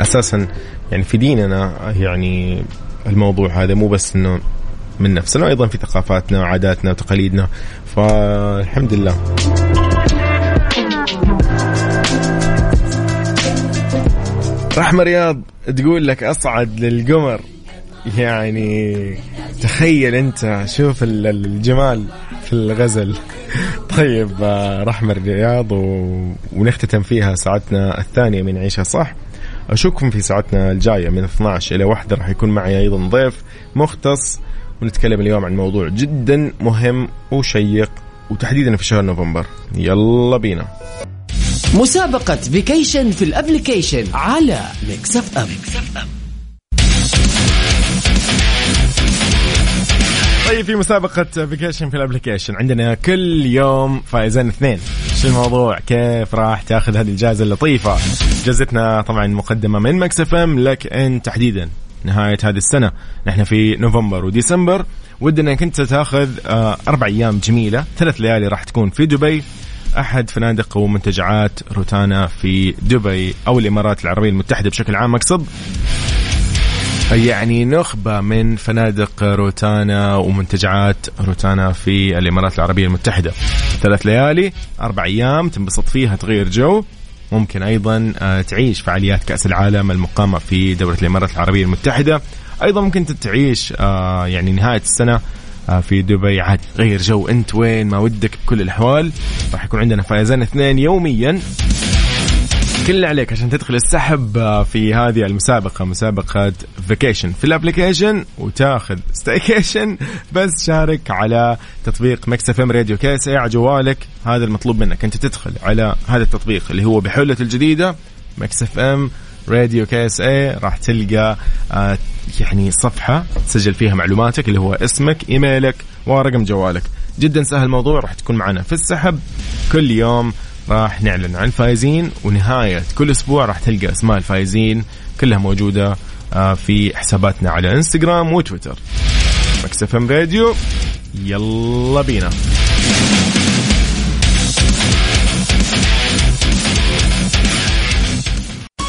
أساسا يعني في ديننا يعني الموضوع هذا مو بس إنه من نفسنا أيضا في ثقافاتنا وعاداتنا وتقاليدنا فالحمد لله. رحمة رياض تقول لك أصعد للقمر. يعني تخيل أنت شوف الجمال في الغزل. طيب آه، رحمة رياض و... ونختتم فيها ساعتنا الثانية من عيشها صح؟ أشوفكم في ساعتنا الجاية من 12 إلى 1 راح يكون معي أيضا ضيف مختص ونتكلم اليوم عن موضوع جدا مهم وشيق وتحديدا في شهر نوفمبر. يلا بينا. مسابقة vacation في ال application على Mix FM طيب في مسابقة vacation في ال application عندنا كل يوم فائزين اثنين. شو الموضوع؟ كيف راح تاخذ هذه الجائزة اللطيفة؟ جائزتنا طبعا مقدمة من Mix FM لك أنت تحديدا نهاية هذه السنة. نحن في نوفمبر وديسمبر. ودنا انك انت تاخذ آه، أربع أيام جميلة. ثلاث ليالي راح تكون في دبي. أحد فنادق ومنتجعات روتانا في دبي أو الإمارات العربية المتحدة بشكل عام. أقصد يعني نخبة من فنادق روتانا ومنتجعات روتانا في الإمارات العربية المتحدة. ثلاث ليالي أربع أيام تنبسط فيها تغير جو. ممكن أيضا آه، تعيش فعاليات كأس العالم المقامة في دولة الإمارات العربية المتحدة. أيضا ممكن تعيش آه، يعني نهاية السنة في دبي. عاد غير جو انت وين؟ ما ودك بكل الأحوال. راح يكون عندنا فائزين اثنين يوميا. كل اللي عليك عشان تدخل السحب آه، في هذه المسابقة مسابقة vacation في ال application وتاخذ staycation بس شارك على تطبيق Mix FM Radio KSA على جوالك هذا المطلوب منك. انت تدخل على هذا التطبيق اللي هو بحلة الجديدة Mix FM Radio KSA راح تلقى آه يعني صفحة تسجل فيها معلوماتك اللي هو اسمك إيميلك ورقم جوالك. جدا سهل الموضوع راح تكون معنا في السحب. كل يوم راح نعلن عن الفائزين ونهاية كل أسبوع راح تلقى أسماء الفائزين كلها موجودة آه، في حساباتنا على إنستغرام وتويتر. مكسف إم راديو يلا بينا.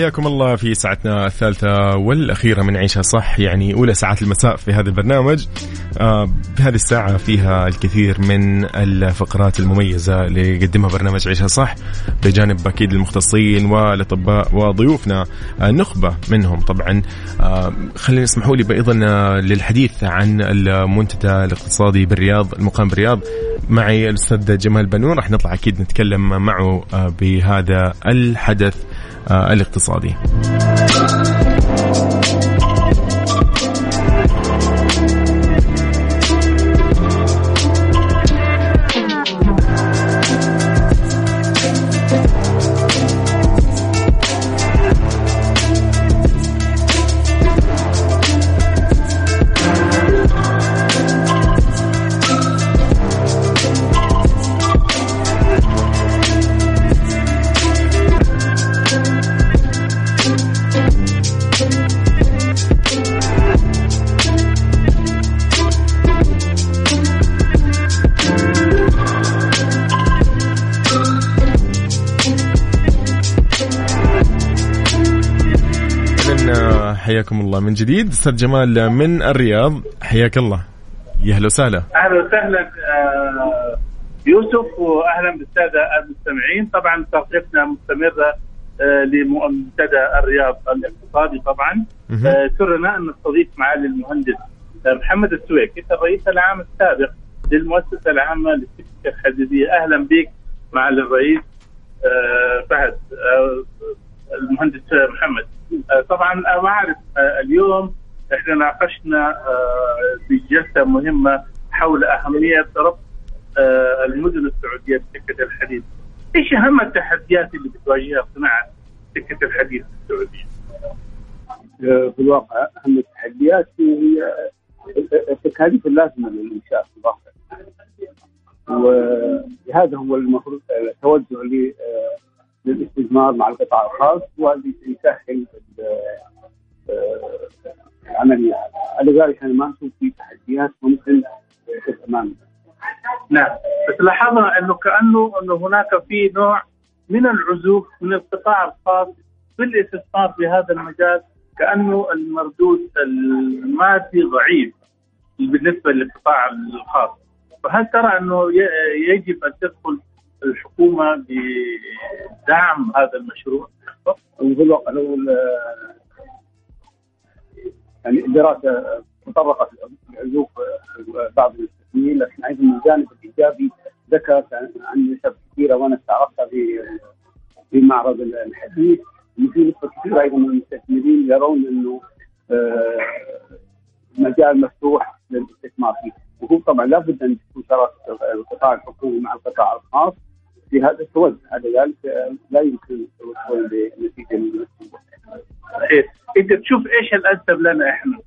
حياكم الله في ساعتنا الثالثة والأخيرة من عيشها صح يعني أولى ساعات المساء في هذا البرنامج. آه بهذه الساعة فيها الكثير من الفقرات المميزة اللي يقدمها برنامج عيشها صح بجانب أكيد المختصين والأطباء وضيوفنا. آه نخبة منهم طبعا. آه خلينا اسمحوا لي أيضا للحديث عن المنتدى الاقتصادي بالرياض المقام بالرياض. معي الأستاذ جمال بنون راح نطلع أكيد نتكلم معه بهذا الحدث آه، الاقتصادي حياكم الله من جديد. أستاذ جمال من الرياض حياك الله. يا أهلا وسهلا. أهلا وسهلا آه، يوسف وأهلا بالسادة المستمعين. طبعا تغطيتنا مستمره آه، لمنتدى الرياض الاقتصادي طبعا. آه، سرنا أن نستضيف معالي المهندس محمد السويكي الرئيس العام السابق للمؤسسة العامة للسكك الحديدية. أهلا بك معالي الرئيس فهد المهندس محمد. طبعا أنا أعرف اليوم إحنا ناقشنا في جلسة مهمة حول أهمية ربط المدن السعودية بسكة الحديد. إيش أهم التحديات اللي بتواجهها صناعه سكة الحديد في السعودية؟ في الواقع أهم التحديات هي التكاليف اللازمة للإنشاء في الواقع. وهذا هو المفروض التوجه للاستثمار مع القطاع الخاص وهذه يسهل العملية. لذلك أنا ما أشوف في تحديات ممكن أمامنا. نعم. بس لاحظنا إنه كأنه إنه هناك في نوع من العزوف من القطاع الخاص في الاستثمار في هذا المجال كأنه المردود المادي ضعيف بالنسبة للقطاع الخاص. فهل ترى إنه يجب أن تدخل الحكومة بدعم هذا المشروع؟ الواقع لو يعني الدراسه تطرقت لعزوف بعض المستثمرين لكن أيضا الجانب الإيجابي ذكرت عن نسب كثيرة وأنا استعرضتها في في معرض الحديث. انه في نسبة كثيرة أيضا من المستثمرين يرون إنه مجال مفتوح للاستثمار فيه. وهو طبعا لابد أن تكون شراكة القطاع الحكومي مع القطاع الخاص. في هذا التوزع هذا ذلك لا يمكن الوصول لنتيجة صحيح انت تشوف إيش الانسب لنا إحنا؟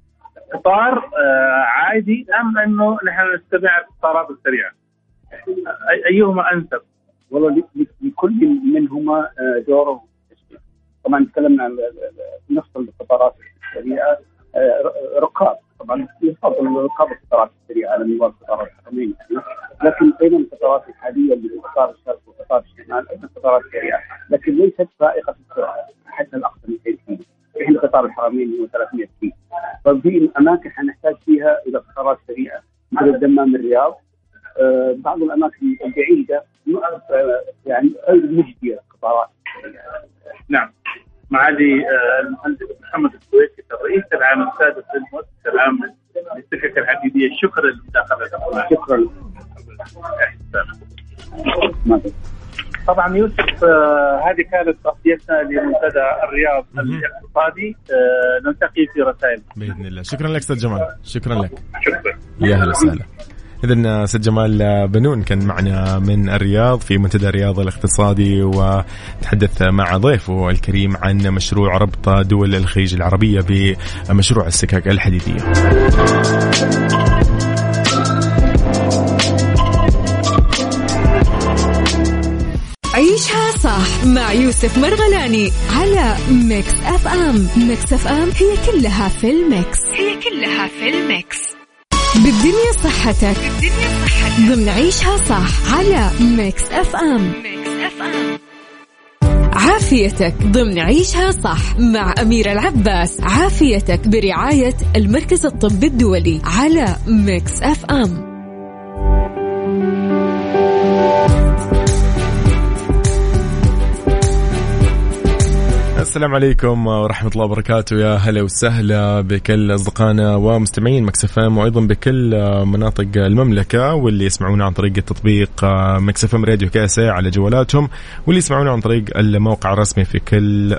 قطار آه عادي ام انه نحن نتبع القطارات السريعة؟ أيهما أنسب؟ والله لكل منهما دوره طبعا تكلمنا عن نفس القطارات السريعة رقاب طبعا يفضل رقاب القطارات السريعه على نظام القطارات الحكوميه لكن أيضا القطارات الحالية اللي قطار الشرق وقطار الشمال أيضا قطارات سريعه لكن ليست فائقه السرعة حتى الأقصى 200 كيلو إحنا قطار الحرمين هو 300 كيلو. ففي اماكن حنحتاج فيها إلى قطارات سريعة مثل الدمام الرياض. آه بعض الأماكن البعيدة يعني غير مجدية القطارات نعم. معالي المهندس محمد السويسي الرئيس العام السادس للمؤسسة العامة للسكك الحديدية. شكرا لمداخلتكم شكرا. طبعا يوسف آه هذه كانت تغطيتنا لمنتدى الرياض الاقتصادي. آه نلتقي في رسائل. بإذن الله. شكرا لك أستاذ جمال. شكرا لك. شكرا. يا هلا وسهلا. إذا أستاذ جمال بنون كان معنا من الرياض في منتدى الرياض الاقتصادي وتحدث مع ضيفه الكريم عن مشروع ربط دول الخليج العربية بمشروع السكك الحديدية. عيشها صح مع يوسف مرغلاني على Mix FM. Mix FM هي كلها في ال Mix. هي كلها في ال Mix. بالدنيا صحتك. بالدنيا صحتك. ضمن عيشها صح على Mix FM Mix FM عافيتك ضمن عيشها صح مع أميرة العباس. عافيتك برعاية المركز الطبي الدولي على Mix FM السلام عليكم ورحمة الله وبركاته. يا هلا وسهلا بكل أصدقائنا ومستمعين Mix FM وأيضا بكل مناطق المملكة واللي يسمعونا عن طريق التطبيق Mix FM Radio KSA على جوالاتهم واللي يسمعونا عن طريق الموقع الرسمي في كل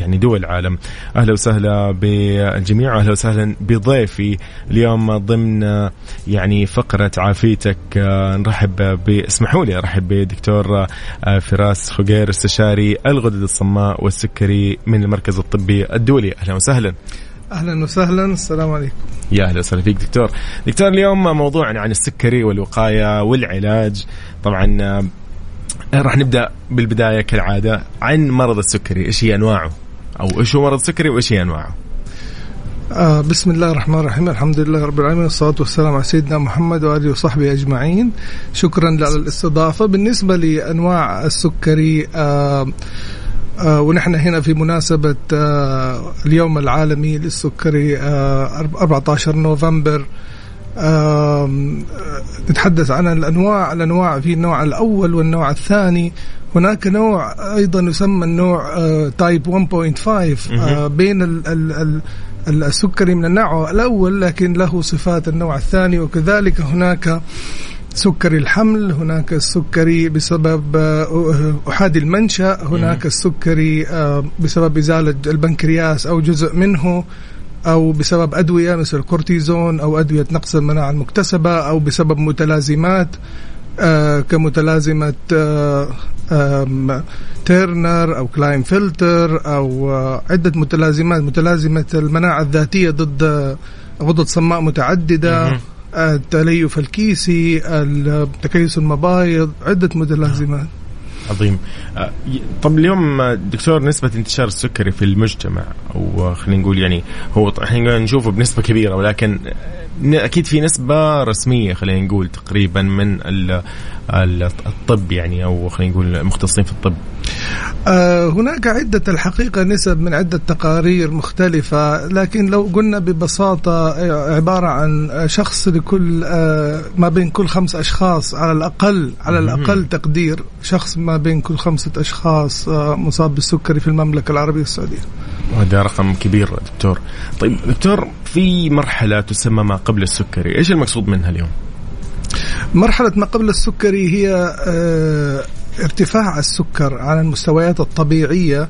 يعني دول العالم. أهلا وسهلا بالجميع أهلا وسهلا بضيفي. اليوم ضمن يعني فقرة عافيتك نرحب اسمحوا لي أرحب بدكتور فراس خقير استشاري الغدد الصماء والسكر السكري من المركز الطبي الدولي. أهلا وسهلا. أهلا وسهلا. السلام عليكم. يا أهلا وسهلا فيك دكتور. دكتور اليوم موضوعنا عن السكري والوقاية والعلاج. طبعا راح نبدأ بالبداية كالعادة عن مرض السكري. إيش هي أنواعه؟ أو إيش هو مرض السكري وإيش هي أنواعه؟ آه بسم الله الرحمن الرحيم. الحمد لله رب العالمين. والصلاة والسلام على سيدنا محمد وآله وصحبه أجمعين. شكرا على الاستضافة بالنسبة لأنواع السكري آه آه ونحن هنا في مناسبة آه اليوم العالمي للسكري آه 14 نوفمبر. آه نتحدث عن الأنواع الأنواع في النوع الأول والنوع الثاني. هناك نوع أيضا يسمى النوع آه type 1.5 آه بين ال ال ال السكري من النوع الأول لكن له صفات النوع الثاني وكذلك هناك سكري الحمل هناك السكري بسبب آه، أحادي المنشأ هناك السكري آه، بسبب إزالة البنكرياس أو جزء منه أو بسبب أدوية مثل الكورتيزون أو أدوية نقص المناعة المكتسبة أو بسبب متلازمات آه كمتلازمة تيرنر أو كلاين فلتر أو عدة متلازمات متلازمة المناعة الذاتية ضد غدد صماء متعددة. التليف الكيسي تكيس المبايض عدة متلازمات عظيم. آه، طب اليوم دكتور نسبة انتشار السكري في المجتمع أو خلينا نقول يعني هو إحنا نشوفه بنسبة كبيرة ولكن أكيد في نسبة رسمية خلينا نقول تقريبا من الطب يعني أو خلينا نقول المختصين في الطب. آه، هناك عدة الحقيقة نسب من عدة تقارير مختلفة لكن لو قلنا ببساطة آه، عبارة عن شخص لكل آه، ما بين كل خمس أشخاص على الأقل على الأقل تقدير شخص ما بين كل خمسة أشخاص مصاب بالسكري في المملكة العربية السعودية. هذا رقم كبير دكتور. طيب دكتور في مرحلة تسمى ما قبل السكري إيش المقصود منها اليوم؟ مرحلة ما قبل السكري هي ارتفاع السكر عن المستويات الطبيعية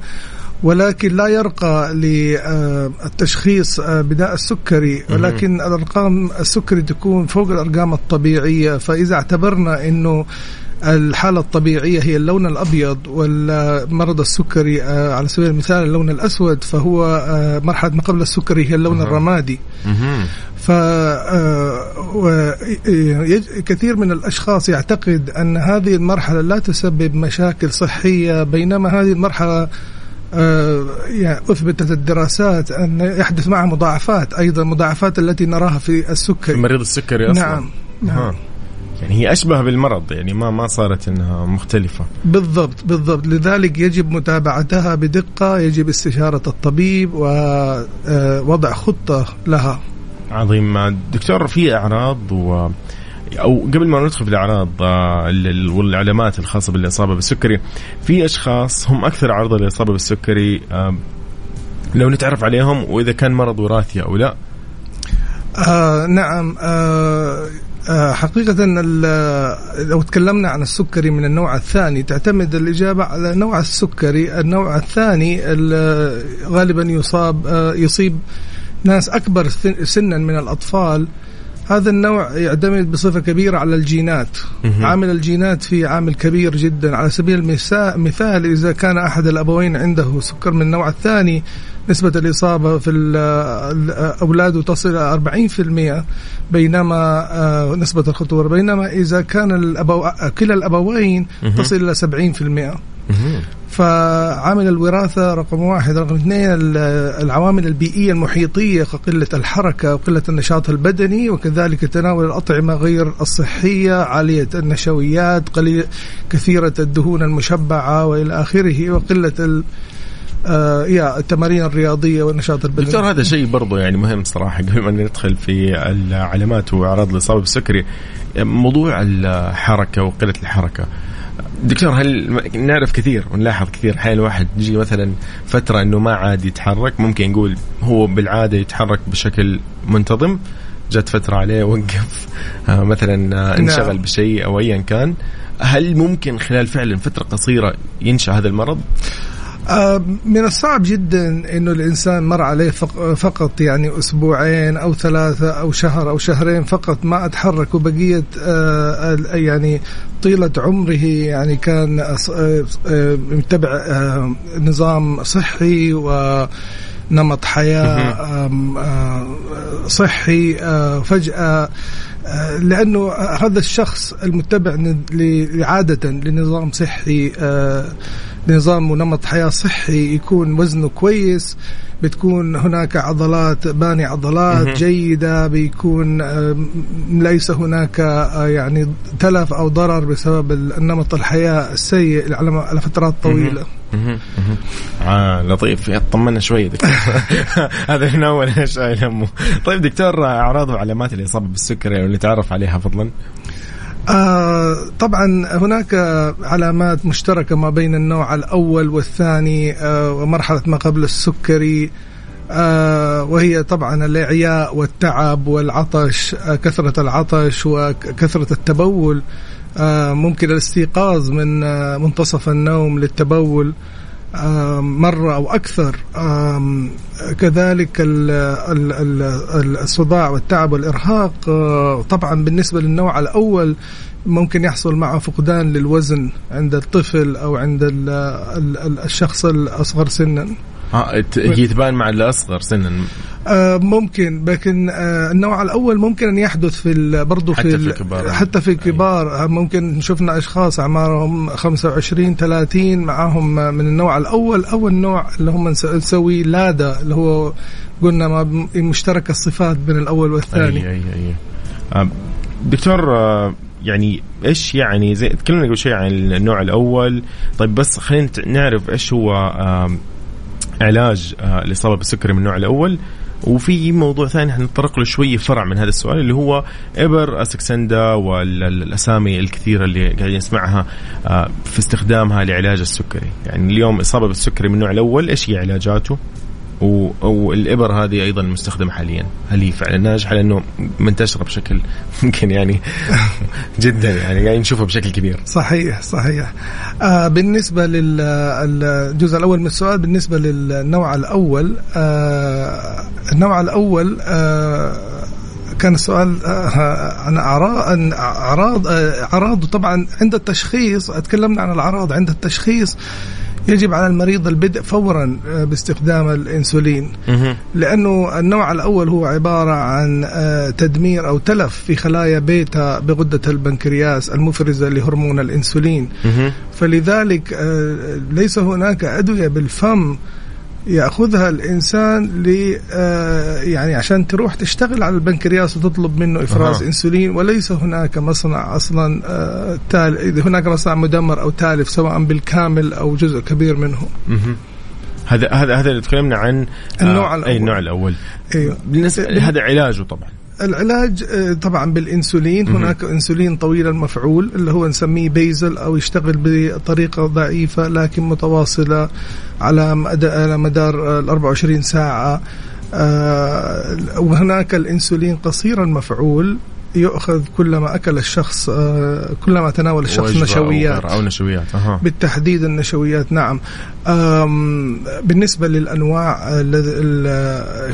ولكن لا يرقى للتشخيص آه، بداء السكري ولكن الأرقام السكري تكون فوق الأرقام الطبيعية فإذا اعتبرنا إنه الحالة الطبيعية هي اللون الأبيض والمرض السكري آه، على سبيل المثال اللون الأسود فهو آه، مرحلة ما قبل السكري هي اللون الرمادي. ف كثير من الأشخاص يعتقد أن هذه المرحلة لا تسبب مشاكل صحية بينما هذه المرحلة يعني أثبتت الدراسات أن يحدث معها مضاعفات أيضا مضاعفات التي نراها في السكري. في مريض السكري أصلا. نعم نعم. يعني هي أشبه بالمرض يعني ما ما صارت إنها مختلفة. بالضبط بالضبط. لذلك يجب متابعتها بدقة يجب استشارة الطبيب ووضع خطة لها. عظيم. دكتور في أعراض و أو قبل ما ندخل في الأعراض آه، والعلامات الخاصة بالإصابة بالسكري في أشخاص هم أكثر عرضة للاصابه بالسكري آه، لو نتعرف عليهم وإذا كان مرض وراثي أو لا. آه نعم آه آه، حقيقة لو تكلمنا عن السكري من النوع الثاني تعتمد الإجابة على نوع السكري. النوع الثاني غالبا يصاب آه، يصيب ناس أكبر سنا من الأطفال. هذا النوع يعتمد بصفة كبيرة على الجينات. عامل الجينات فيه عامل كبير جدا. على سبيل المثال إذا كان أحد الأبوين عنده سكر من النوع الثاني نسبة الإصابة في الأولاد تصل إلى 40% بينما آه، نسبة الخطورة بينما إذا كان الأبو كلا الأبوين تصل إلى 70% فعامل الوراثة رقم واحد. رقم اثنين العوامل البيئية المحيطية كقلة الحركة وقلة النشاط البدني وكذلك تناول الأطعمة غير الصحية عالية النشويات قليل كثيرة الدهون المشبعة وإلى آخره وقلة آه يا التمارين الرياضية والنشاط البدني. دكتور هذا شيء برضه يعني مهم صراحة قبل ما ندخل في العلامات وأعراض الإصابة بالسكري. موضوع الحركة وقلة الحركة. دكتور هل نعرف كثير ونلاحظ كثير أحيانا الواحد يجي مثلا فترة إنه ما عاد يتحرك؟ ممكن نقول هو بالعادة يتحرك بشكل منتظم. جت فترة عليه وقف آه، مثلا آه، انشغل نعم. بشيء أو ايا كان. هل ممكن خلال فعلا فترة قصيرة ينشأ هذا المرض؟ آه، من الصعب جدا إنه الإنسان مر عليه فقط يعني أسبوعين أو ثلاثة أو شهر أو شهرين فقط ما أتحرك وبقية آه، يعني طيلة عمره يعني كان آه، متبع نظام صحي و نمط حياة صحي فجأة لأنه هذا الشخص المتبع عادة لنظام صحي نظام ونمط حياة صحي يكون وزنه كويس بتكون هناك عضلات باني عضلات جيدة بيكون ليس هناك آه، يعني تلف أو ضرر بسبب النمط الحياة السيء على فترات طويلة. آه لطيف. طمنا شوي دكتور. هذا من أول إيش همه طيب دكتور أعراض وعلامات الإصابة بالسكري واللي تعرف عليها فضلا؟ آه طبعا هناك علامات مشتركة ما بين النوع الأول والثاني آه ومرحلة ما قبل السكري آه وهي طبعا الإعياء والتعب والعطش كثرة العطش وكثرة التبول ممكن الاستيقاظ من منتصف النوم للتبول. مرة أو أكثر كذلك الصداع والتعب والإرهاق آه، طبعا بالنسبة للنوع الأول ممكن يحصل معه فقدان للوزن عند الطفل أو عند الشخص الأصغر سنا. آه هي تبان مع الأصغر سنا. ممكن لكن آه النوع الأول ممكن أن يحدث في برضه في, حتى في الكبار. حتى في الكبار. أيوة. ممكن شفنا أشخاص أعمارهم 25 30 معاهم من النوع الأول. أو النوع اللي هم نسوي لادا اللي هو قلنا ما مشترك الصفات بين الأول والثاني. أي أي أي. آه دكتور آه يعني إيش يعني زي تكلمنا قبل شوي عن النوع الأول. طيب بس خلينا نعرف إيش هو آه علاج آه، الاصابه بالسكري من النوع الأول. وفي موضوع ثاني حنتطرق له شوي فرع من هذا السؤال اللي هو ابر Saxenda والأسامي الكثيرة اللي قاعدين نسمعها آه، في استخدامها لعلاج السكري، يعني اليوم إصابة بالسكري من النوع الأول إيش هي علاجاته؟ والابر هذه أيضا مستخدمة حاليا. هل هي فعلا ناجحة؟ لأنه منتشرة بشكل ممكن يعني جدا يعني. قاعدين نشوفها بشكل كبير. صحيح صحيح. آه بالنسبة للجزء الأول من السؤال بالنسبة للنوع الأول آه النوع الأول آه كان السؤال آه، عن اعراض اعراض آه، أعراض طبعا عند التشخيص تكلمنا عن الأعراض عند التشخيص. يجب على المريض البدء فورا آه، باستخدام الإنسولين. لأنه النوع الأول هو عبارة عن آه، تدمير أو تلف في خلايا بيتا بغدة البنكرياس المفرزة لهرمون الإنسولين. فلذلك آه، ليس هناك أدوية بالفم يأخذها الإنسان ل آه، يعني عشان تروح تشتغل على البنكرياس وتطلب منه إفراز أه. إنسولين وليس هناك مصنع أصلا آه، تال هناك مصنع مدمر أو تالف سواء بالكامل أو جزء كبير منه. هذا هذا هذا اللي تكلمنا عن النوع الأول. أي النوع الأول. أيوه. بالنسبة هذا علاجه طبعا. العلاج آه، طبعا بالإنسولين. هناك إنسولين طويل المفعول اللي هو نسميه بيزل أو يشتغل بطريقة ضعيفة لكن متواصلة على مدار ال 24 ساعة. آه، وهناك الإنسولين قصير المفعول يؤخذ كلما أكل الشخص آه، كلما تناول الشخص نشويات. أو نشويات أه. بالتحديد النشويات نعم. بالنسبة للأنواع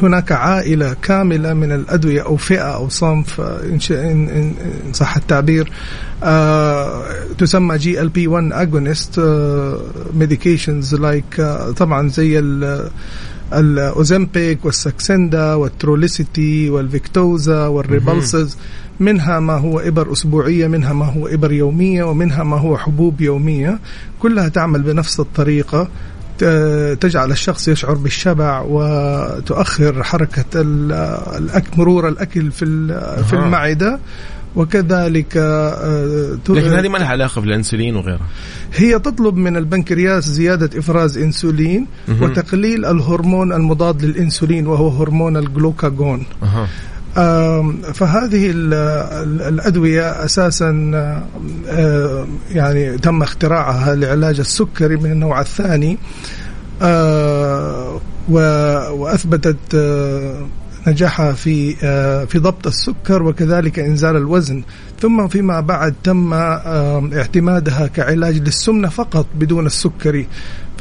هناك عائلة كاملة من الأدوية أو فئة أو صنف إن صح التعبير آه، تسمى GLP 1 agonist medications like طبعا زي الاوزمبيك والساكسندا والتروليسيتي والفيكتوزا والريبلسز منها ما هو إبر أسبوعية منها ما هو إبر يومية ومنها ما هو حبوب يومية. كلها تعمل بنفس الطريقة. تجعل الشخص يشعر بالشبع وتؤخر حركة الأكل مرور الأكل في في المعدة. وكذلك آه، لكن هذه ما لها علاقة بالإنسولين وغيرها. هي تطلب من البنكرياس زيادة إفراز إنسولين وتقليل الهرمون المضاد للإنسولين وهو هرمون الجلوكاجون. فهذه الأدوية أساسا يعني تم اختراعها لعلاج السكري من النوع الثاني. وأثبتت نجاحها في في ضبط السكر وكذلك إنزال الوزن. ثم فيما بعد تم اعتمادها كعلاج للسمنة فقط بدون السكري.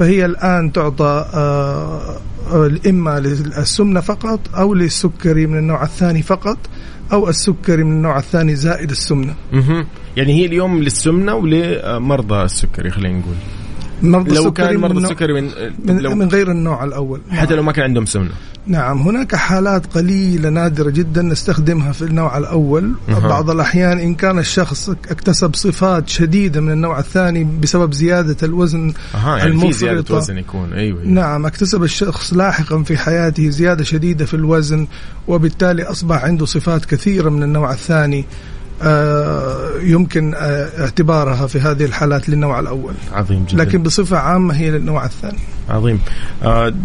فهي الآن تعطى آه، آه، إما للسمنة فقط أو للسكري من النوع الثاني فقط أو السكري من النوع الثاني زائد السمنة. يعني هي اليوم للسمنة ولمرضى السكري خلينا نقول. مرضى لو كان مرضى السكري من من, لو من غير النوع الأول. حتى لو ما كان عندهم سمنة. نعم هناك حالات قليلة نادرة جدا نستخدمها في النوع الأول. أه. بعض الأحيان إن كان الشخص اكتسب صفات شديدة من النوع الثاني بسبب زيادة الوزن أها يعني في زيادة وزن يكون. أيوة, أيوة. نعم اكتسب الشخص لاحقا في حياته زيادة شديدة في الوزن وبالتالي أصبح عنده صفات كثيرة من النوع الثاني. يمكن اعتبارها في هذه الحالات للنوع الأول. عظيم جدا. لكن بصفة عامة هي للنوع الثاني. عظيم.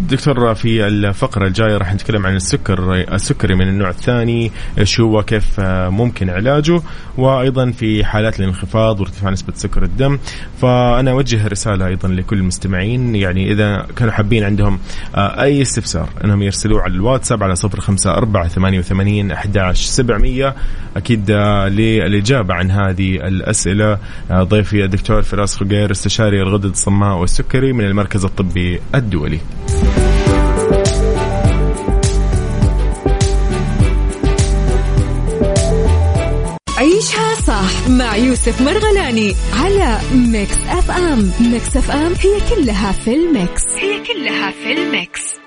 دكتور في الفقرة الجاية راح نتكلم عن السكر السكري من النوع الثاني إيش هو كيف ممكن علاجه وأيضا في حالات الانخفاض وارتفاع نسبة سكر الدم. فأنا أوجه رسالة أيضا لكل المستمعين يعني إذا كانوا حابين عندهم أي استفسار إنهم يرسلوه على الواتساب على صفر خمسة أربعة ثمانية وثمانين أحداش سبعمية. أكيد للإجابة عن هذه الأسئلة. ضيفي الدكتور فراس خقير استشاري الغدد الصماء والسكري من المركز الطبي الدولي. عيشها صح مع يوسف مرغلاني على Mix FM. Mix FM هي كلها في ال mix. هي كلها في ال mix.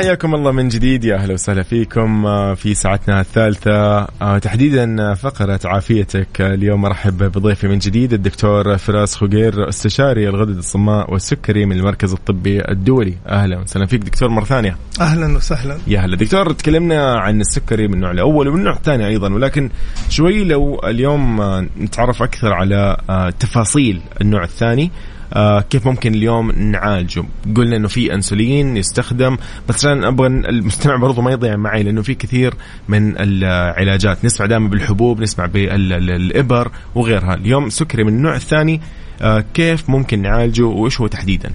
حياكم الله من جديد يا أهلا وسهلا فيكم في ساعتنا الثالثة تحديدا فقرة عافيتك اليوم أرحب بضيفي من جديد الدكتور فراس خقير استشاري الغدد الصماء والسكري من المركز الطبي الدولي. أهلا وسهلا فيك دكتور مرة ثانية. أهلا وسهلا. يا هلا. دكتور تكلمنا عن السكري من النوع الأول ومن النوع الثاني أيضا ولكن شوي لو اليوم نتعرف أكثر على تفاصيل النوع الثاني. آه كيف ممكن اليوم نعالجه؟ قلنا إنه في انسولين يستخدم. بس عشان أبغى المستمع برضو ما يضيع معي لأنه في كثير من العلاجات. نسمع دائما بالحبوب نسمع بالإبر وغيرها. اليوم سكري من النوع الثاني. آه كيف ممكن نعالجه وإيش هو تحديدا؟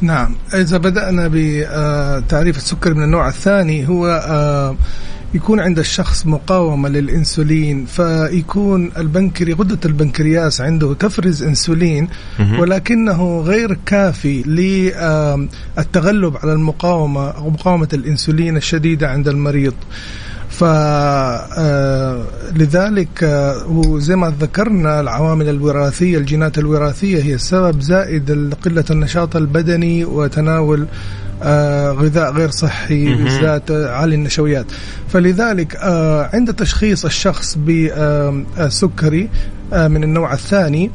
نعم. إذا بدأنا بتعريف السكر من النوع الثاني هو يكون عند الشخص مقاومة للإنسولين فيكون البنكري غدة البنكرياس عنده تفرز إنسولين ولكنه غير كافي للتغلب على المقاومة أو مقاومة الإنسولين الشديدة عند المريض. فلذلك وزي ما ذكرنا العوامل الوراثية الجينات الوراثية هي السبب زائد قلة النشاط البدني وتناول آه غذاء غير صحي بالذات عالي النشويات. فلذلك آه عند تشخيص الشخص بسكري آه من النوع الثاني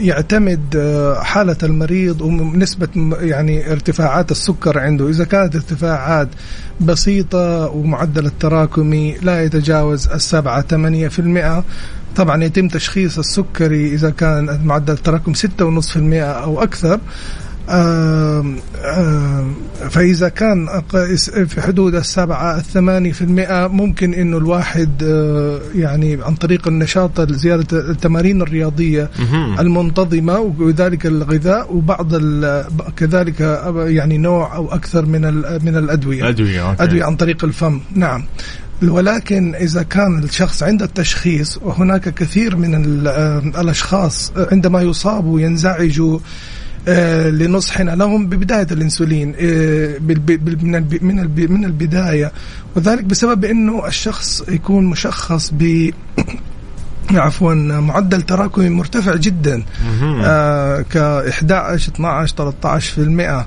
يعتمد حالة المريض ونسبة يعني ارتفاعات السكر عنده. إذا كانت ارتفاعات بسيطة ومعدل التراكمي لا يتجاوز السبعة ثمانية في المئة طبعا يتم تشخيص السكري إذا كان معدل التراكم ستة ونصف في المئة أو أكثر. آه آه فإذا كان في حدود السبعة الثمانية في المئة ممكن إنه الواحد آه يعني عن طريق النشاط زيادة التمارين الرياضية المنتظمة وذلك الغذاء وبعض كذلك يعني نوع أو أكثر من من الأدوية. أدوية أوكي. أدوية عن طريق الفم. نعم. ولكن إذا كان الشخص عند التشخيص وهناك كثير من الأشخاص عندما يصابوا ينزعجوا لنصحنا لهم ببداية الأنسولين آه من من البداية. وذلك بسبب أنه الشخص يكون مشخص ب عفوا معدل تراكمي مرتفع جدا آه ك 11 12 13 في المئة.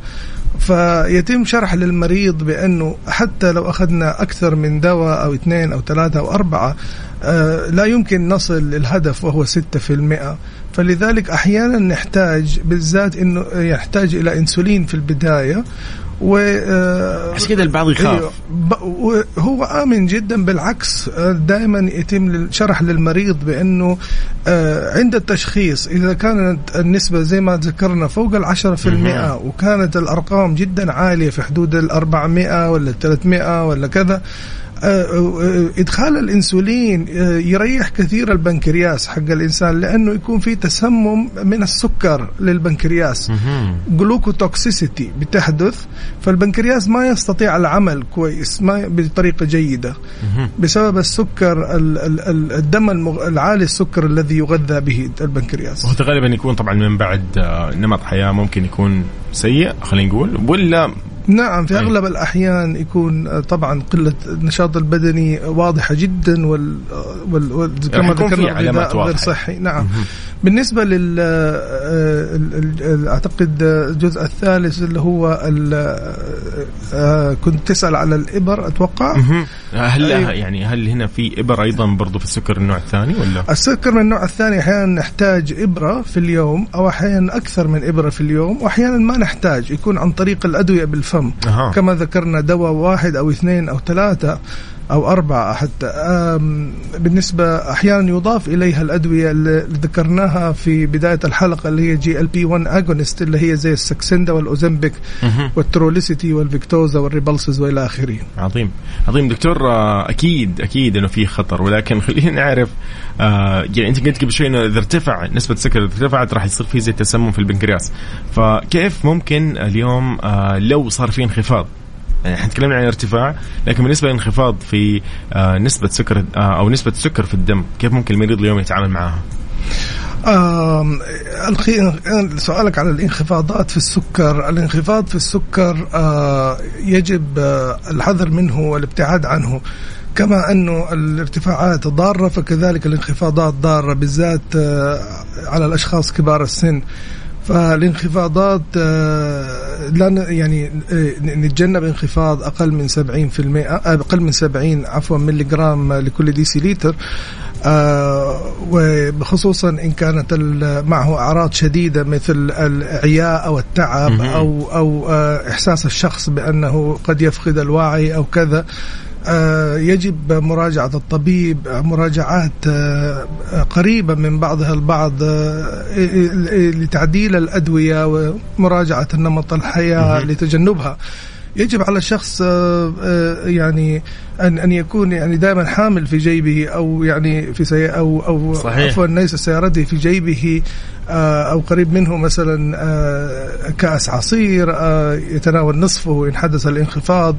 فيتم شرح للمريض بأنه حتى لو أخذنا أكثر من دواء أو اثنين أو ثلاثة أو أربعة آه لا يمكن نصل للهدف وهو ستة في المئة. فلذلك أحيانا نحتاج بالذات أنه يحتاج إلى أنسولين في البداية و عشان كده البعض يخاف. هو آمن جدا بالعكس دائما يتم شرح للمريض بأنه عند التشخيص إذا كانت النسبة زي ما ذكرنا فوق في المئة وكانت الأرقام جدا عالية في حدود الأربعمائة ولا الثلاثمائة ولا كذا إدخال الإنسولين يريح كثير البنكرياس حق الإنسان لأنه يكون في تسمم من السكر للبنكرياس. جلوكوتوكسيسيتي بتحدث فالبنكرياس ما يستطيع العمل كويس ما بطريقة جيدة. بسبب السكر الدم العالي السكر الذي يغذى به البنكرياس. وهذا غالبا يكون طبعا من بعد نمط حياة ممكن يكون سيء خلينا نقول ولا نعم في أغلب الأحيان يكون طبعا قلة النشاط البدني واضحة جدا وال, وال... وال... كما ذكرنا الغذاء غير صحي. نعم. بالنسبة لل أعتقد الجزء الثالث اللي هو كنت تسأل على الإبر أتوقع هل أيوه. يعني هل هنا في إبر أيضا برضو في السكر النوع الثاني ولا؟ السكر من النوع الثاني أحيانا نحتاج إبرة في اليوم أو أحيانا أكثر من إبرة في اليوم وأحيانا ما نحتاج يكون عن طريق الأدوية بالفم أه. كما ذكرنا دواء واحد أو اثنين أو ثلاثة أو أربعة حتى. بالنسبة أحيانا يضاف إليها الأدوية اللي ذكرناها في بداية الحلقة اللي هي GLP 1 agonist اللي هي زي ال Saxenda وال Ozempic وال Trulicity وال Victoza وال Rybelsus وإلى آخره. عظيم. عظيم. دكتور آه، أكيد أكيد أنه في خطر. ولكن خلينا نعرف آه يعني أنت قلت قبل شوي أنه إذا ارتفع نسبة السكر إذا ارتفعت راح يصير في زي تسمم في البنكرياس. فكيف ممكن اليوم آه لو صار في انخفاض يعني إحنا تكلمنا عن ارتفاع لكن بالنسبة للانخفاض في آه نسبة سكر آه أو نسبة السكر في الدم كيف ممكن المريض اليوم يتعامل معها؟ آه سؤالك على الانخفاضات في السكر. الانخفاض في السكر آه يجب آه الحذر منه والابتعاد عنه. كما أنه الارتفاعات ضارة فكذلك الانخفاضات ضارة بالذات آه على الأشخاص كبار السن. فالانخفاضات آه، لا يعني آه، نتجنب انخفاض أقل من 70% آه، أقل من 70 عفوا ملي جرام لكل ديسي لتر وخصوصا إن كانت معه أعراض شديدة مثل العياء أو التعب أو أو إحساس الشخص بأنه قد يفقد الوعي أو كذا. آه، يجب مراجعة الطبيب مراجعات آه، قريبة من بعضها البعض آه، لتعديل الأدوية ومراجعة نمط الحياة لتجنبها. يجب على الشخص يعني ان أن يكون يعني دائما حامل في جيبه أو يعني في سي أو أو عفوا ليس سيارته في جيبه أو قريب منه مثلا كأس عصير يتناول نصفه إن حدث الانخفاض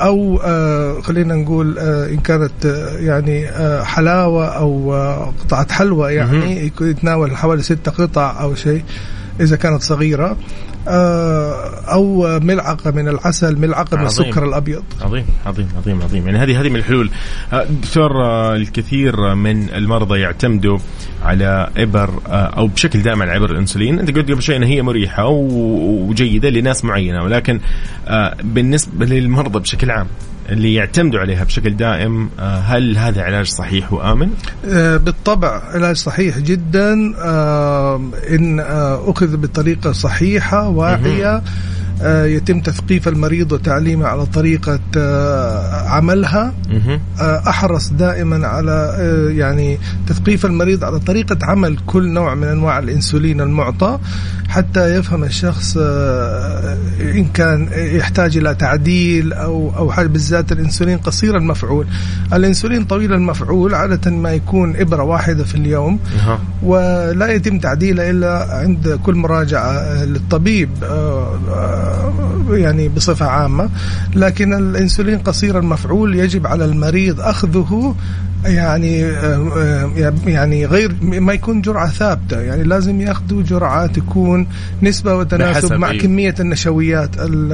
أو آه خلينا نقول آه إن كانت آه يعني آه حلاوة أو آه قطعة حلوى يعني يتناول حوالي ستة قطع أو شيء. إذا كانت صغيرة آه، أو ملعقة من العسل ملعقة من السكر الأبيض. عظيم عظيم عظيم عظيم. يعني هذه هذه من الحلول آه، دكتور آه، الكثير من المرضى يعتمدوا على إبر أو بشكل دائم على إبر الإنسولين. أنت قلت قبل شوي ان هي مريحة وجيدة لناس معينة ولكن بالنسبة للمرضى بشكل عام اللي يعتمدوا عليها بشكل دائم آه، هل هذا علاج صحيح وآمن؟ آه، بالطبع علاج صحيح جدا. آه، إن أخذ بطريقة صحيحة واعية. آه، يتم تثقيف المريض وتعليمه على طريقة آه، عملها. آه، أحرص دائما على يعني تثقيف المريض على طريقة عمل كل نوع من أنواع الإنسولين المعطى حتى يفهم الشخص إن كان يحتاج إلى تعديل أو أو حاجة بالذات الإنسولين قصير المفعول. الإنسولين طويل المفعول عادة ما يكون إبرة واحدة في اليوم. ولا يتم تعديله إلا عند كل مراجعة للطبيب يعني بصفة عامة لكن الإنسولين قصير المفعول يجب على المريض أخذه يعني يعني غير ما يكون جرعة ثابتة يعني لازم ياخذوا جرعة تكون نسبة وتناسب مع إيه؟ كمية النشويات ال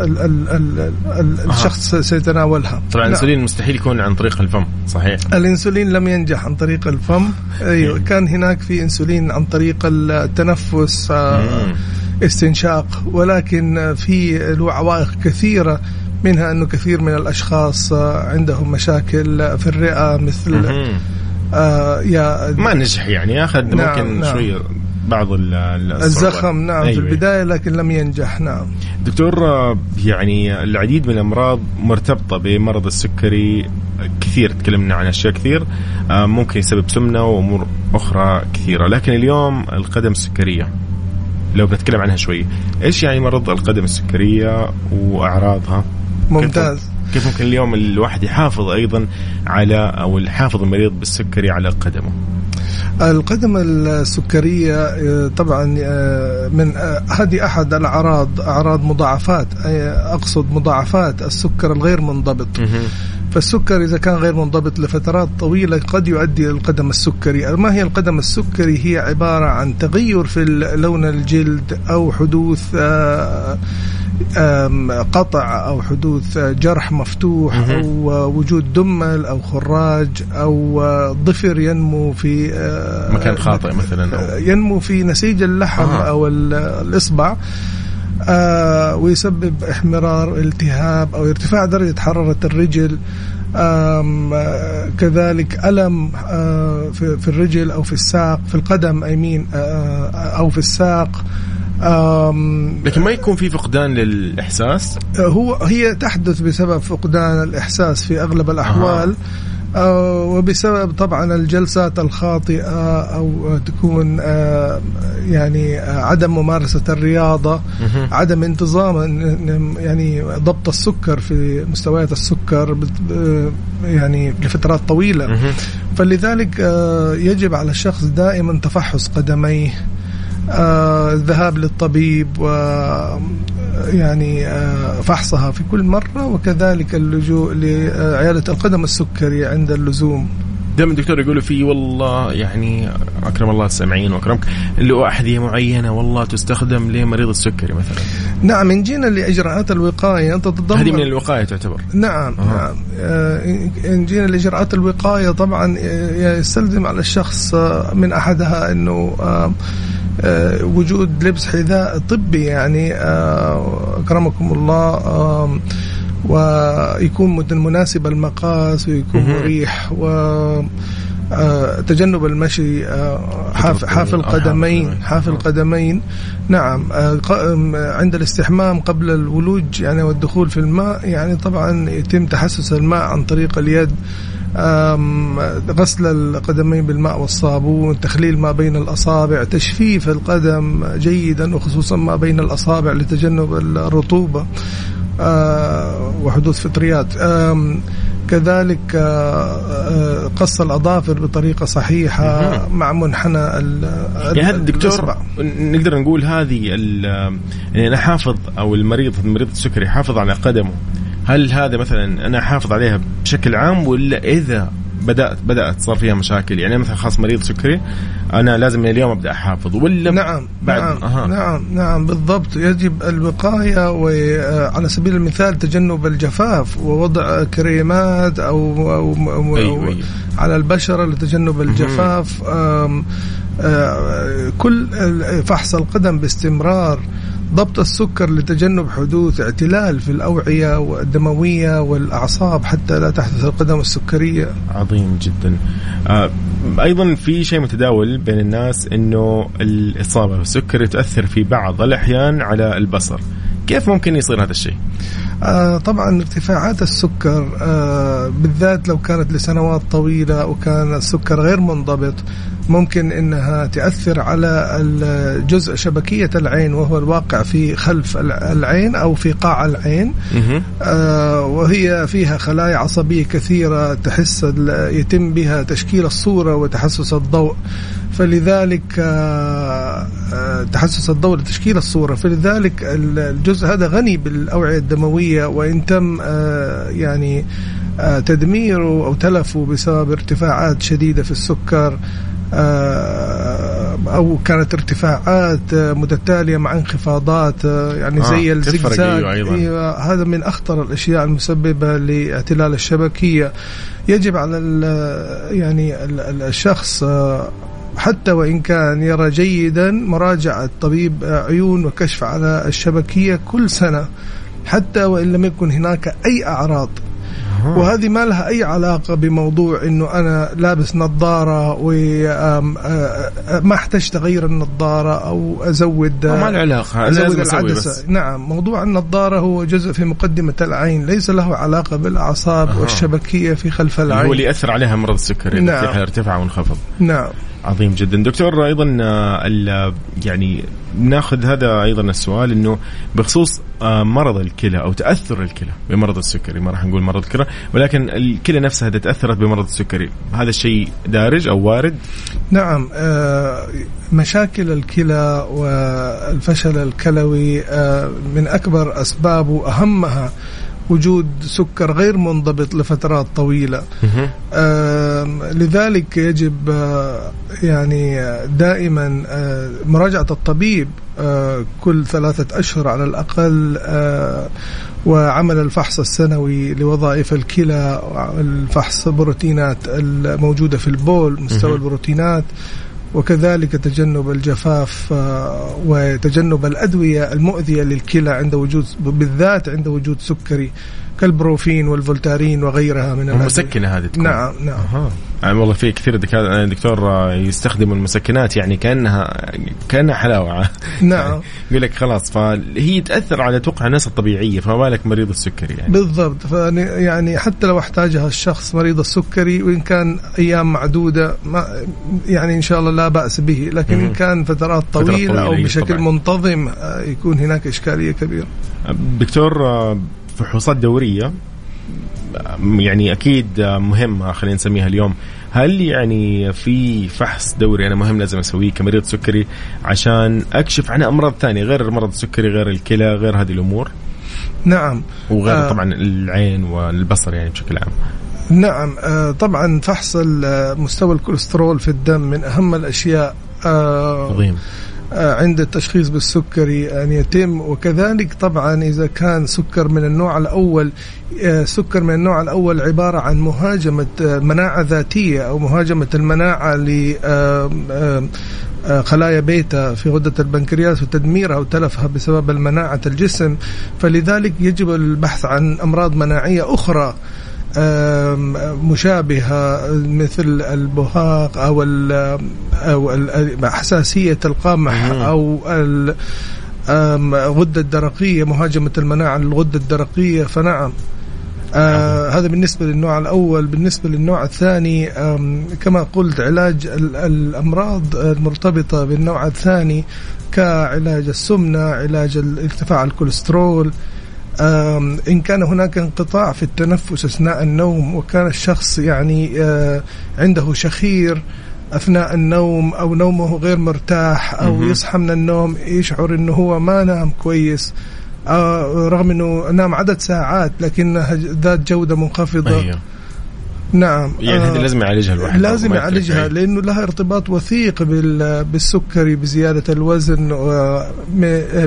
ال ال ال ال الشخص سيتناولها. طبعا الإنسولين مستحيل يكون عن طريق الفم صحيح؟ الإنسولين لم ينجح عن طريق الفم. أيوه كان هناك في إنسولين عن طريق التنفس استنشاق ولكن في له عوائق كثيرة منها أنه كثير من الأشخاص عندهم مشاكل في الرئة مثل آه يا ما نجح يعني أخذ نعم ممكن نعم. شوية بعض الزخم نعم أيوة. في البداية لكن لم ينجح نعم. دكتور يعني العديد من الأمراض مرتبطة بمرض السكري كثير تكلمنا عن أشياء كثير آه، ممكن يسبب سمنة وأمور أخرى كثيرة. لكن اليوم القدم السكرية لو بنتكلم عنها شوي. إيش يعني مرض القدم السكرية وأعراضها؟ ممتاز. كيف ممكن اليوم الواحد يحافظ أيضا على أو يحافظ المريض بالسكري على قدمه؟ القدم السكرية طبعا من هذه أحد الأعراض أعراض مضاعفات أقصد مضاعفات السكر الغير منضبط. فالسكر إذا كان غير منضبط لفترات طويلة قد يؤدي إلى القدم السكري. ما هي القدم السكري؟ هي عبارة عن تغير في لون الجلد أو حدوث قطع أو حدوث جرح مفتوح أو وجود دمل أو خراج أو ظفر ينمو في مكان خاطئ مثلا ينمو في نسيج اللحم آه. أو الإصبع. آه ويسبب إحمرار التهاب أو ارتفاع درجة حرارة الرجل. آه كذلك ألم آه في, في الرجل أو في الساق في القدم أيمين آه أو في الساق. لكن ما يكون في فقدان للإحساس؟ هو هي تحدث بسبب فقدان الإحساس في أغلب الأحوال. آه. آه، وبسبب طبعا الجلسات الخاطئة أو تكون آه، يعني آه، عدم ممارسة الرياضة عدم انتظام يعني ضبط السكر في مستويات السكر يعني لفترات طويلة. فلذلك يجب على الشخص دائما تفحص قدميه الذهاب للطبيب و يعني آه، فحصها في كل مرة وكذلك اللجوء لعيادة القدم السكري عند اللزوم. دائما الدكتور يقولوا في والله يعني أكرم الله السامعين وأكرمك اللي هو احذيه معينة والله تستخدم لمريض السكري مثلا. نعم إن جينا لإجراءات الوقاية تتضمن. هذه من الوقاية تعتبر. نعم أه. نعم. آه، إن جينا لإجراءات الوقاية طبعا آه، يستلزم على الشخص من أحدها إنه آه، وجود لبس حذاء طبي يعني آه، أكرمكم الله ويكون مناسب المقاس ويكون مريح و آه، تجنب المشي حاف حاف القدمين حاف القدمين نعم عند الاستحمام قبل الولوج يعني والدخول في الماء يعني طبعا يتم تحسس الماء عن طريق اليد غسل القدمين بالماء والصابون تخليل ما بين الأصابع تشفيف القدم جيدا وخصوصا ما بين الأصابع لتجنب الرطوبة آه، وحدوث فطريات. كذلك آه، آه، قص الأظافر بطريقة صحيحة مع منحنى يعني هذا الدكتور نقدر نقول هذه يعني أنا حافظ أو المريض المريض السكري يحافظ على قدمه. هل هذا مثلا أنا احافظ عليها بشكل عام ولا إذا بدات بدأت صار فيها مشاكل؟ يعني مثلا خلاص مريض سكري أنا لازم من اليوم أبدأ أحافظ ولا نعم بعد؟ نعم أه. نعم نعم بالضبط. يجب الوقاية وعلى سبيل المثال تجنب الجفاف ووضع كريمات أو, أو, أو, أيوة أيوة. على البشرة لتجنب الجفاف. آه كل فحص القدم باستمرار. ضبط السكر لتجنب حدوث اعتلال في الأوعية الدموية والأعصاب حتى لا تحدث القدم السكرية. عظيم جدا. آه أيضا في شيء متداول بين الناس أنه الإصابة بالسكر تؤثر في بعض الأحيان على البصر. كيف ممكن يصير هذا الشيء؟ آه طبعا ارتفاعات السكر آه بالذات لو كانت لسنوات طويلة وكان السكر غير منضبط ممكن إنها تأثر على الجزء شبكية العين وهو الواقع في خلف العين أو في قاع العين. آه وهي فيها خلايا عصبية كثيرة تحس يتم بها تشكيل الصورة وتحسس الضوء. فلذلك آه آه تحسس الضوء لتشكيل الصورة. فلذلك الجزء هذا غني بالأوعية الدموية وإن تم آه يعني آه، تدميره أو تلفه بسبب ارتفاعات شديدة في السكر أو كانت ارتفاعات متتالية مع انخفاضات آه، يعني زي آه الزجزاج أيوة, أيوة هذا من أخطر الأشياء المسببة لإعتلال الشبكية. يجب على يعني الشخص آه، حتى وإن كان يرى جيدا مراجعة طبيب عيون وكشف على الشبكية كل سنة حتى وإن لم يكن هناك أي أعراض. وهذه ما لها أي علاقة بموضوع إنه أنا لابس نظارة وما احتاج تغير النظارة أو أزود ما له علاقة أزود العدسة بس. نعم موضوع النظارة هو جزء في مقدمة العين ليس له علاقة بالأعصاب. والشبكية في خلف العين هو اللي يأثر عليها مرض السكري نعم. ارتفع وانخفض نعم عظيم جدا. دكتور أيضا آه، يعني ناخذ هذا أيضا السؤال إنه بخصوص آه، مرض الكلى أو تأثر الكلى بمرض السكري. ما راح نقول مرض الكلى ولكن الكلى نفسها تأثرت بمرض السكري هذا الشيء دارج أو وارد؟ نعم آه، مشاكل الكلى والفشل الكلوي من أكبر أسبابه أهمها وجود سكر غير منضبط لفترات طويلة. لذلك يجب آه، يعني دائما آه، مراجعة الطبيب آه، كل ثلاثة أشهر على الأقل وعمل الفحص السنوي لوظائف الكلى الفحص البروتينات الموجودة في البول مستوى البروتينات. وكذلك تجنب الجفاف آه، وتجنب الأدوية المؤذية للكلى عند وجود بالذات عند وجود سكري كالبروفين والفولتارين وغيرها من المسكنة هذه تكون. نعم نعم. أه. يعني والله في كثير دكتور يستخدموا المسكنات يعني كانها كأنها حلاوة. نعم. يقول لك خلاص فهي تأثر على توقع الناس الطبيعية فما بالك مريض السكري يعني. بالضبط. يعني حتى لو أحتاجها الشخص مريض السكري وإن كان أيام معدودة ما يعني إن شاء الله لا بأس به. لكن إن كان فترات طويله, فترات طويلة أو بشكل طبعا. منتظم آه، يكون هناك إشكالية كبيرة. دكتور آه، فحوصات دورية يعني أكيد مهمة خلينا نسميها اليوم. هل يعني في فحص دوري أنا مهم لازم أسويه كمريض سكري عشان أكشف عن أمراض ثانية غير مرض السكري غير الكلى غير هذه الأمور؟ نعم. وغير آه. طبعا العين والبصر يعني بشكل عام. نعم. آه طبعا فحص مستوى الكوليسترول في الدم من أهم الأشياء آه عظيم. آه، عند التشخيص بالسكري أن يتم. وكذلك طبعا إذا كان سكر من النوع الأول آه، سكر من النوع الأول عبارة عن مهاجمة آه، مناعة ذاتية أو مهاجمة المناعة ل خلايا بيتا في غدة البنكرياس وتدميرها وتلفها بسبب المناعة الجسم. فلذلك يجب البحث عن أمراض مناعية أخرى. مشابهة مثل البهاق أو أو حساسية القمح أو الغدة الدرقية مهاجمة المناعة للغدة الدرقية. فنعم. آه هذا بالنسبة للنوع الأول. بالنسبة للنوع الثاني كما قلت علاج الأمراض المرتبطة بالنوع الثاني كعلاج السمنة علاج ارتفاع الكوليسترول إن كان هناك انقطاع في التنفس أثناء النوم وكان الشخص يعني آه، عنده شخير أثناء النوم أو نومه غير مرتاح أو يصحى من النوم يشعر إنه هو ما نام كويس. آه، رغم إنه نام عدد ساعات لكنها ذات جودة منخفضة. أيوه. نعم يعني هذه آه، لازم يعالجها الواحد لازم يعالجها لأنه لها ارتباط وثيق بالسكري بزيادة الوزن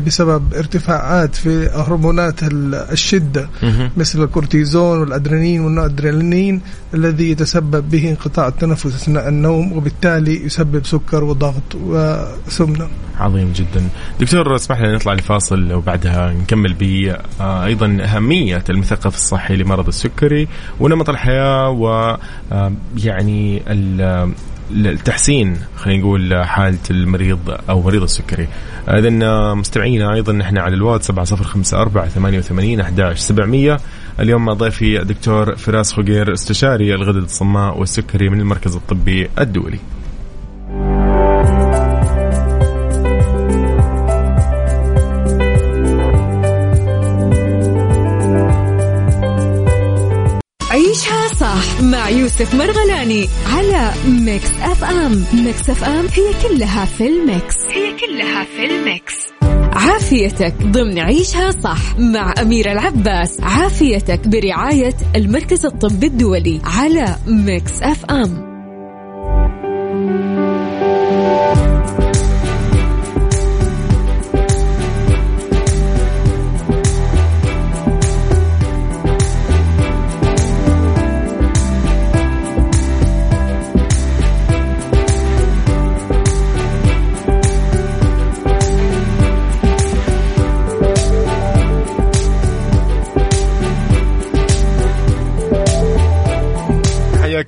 بسبب ارتفاعات في هرمونات الشدة مثل الكورتيزون والأدرينالين والنورأدرينالين الذي يتسبب به انقطاع التنفس أثناء النوم وبالتالي يسبب سكر وضغط وسمنه. عظيم جدا. دكتور اسمح لنا نطلع لفاصل وبعدها نكمل ب آه، أيضا أهمية المثقف الصحي لمرض السكري ونمط الحياة و يعني التحسين خلينا نقول حالة المريض أو مريض السكري. إذا مستمعينا أيضا نحن على الواتس 7054 88 11 700 اليوم ضيفي الدكتور فراس خوقير استشاري الغدد الصماء والسكري من المركز الطبي الدولي. مع يوسف مرغلاني على Mix FM. Mix FM هي كلها في ال mix. هي كلها في ال mix. عافيتك ضمن عيشها صح مع أميرة العباس. عافيتك برعاية المركز الطبي الدولي على Mix FM.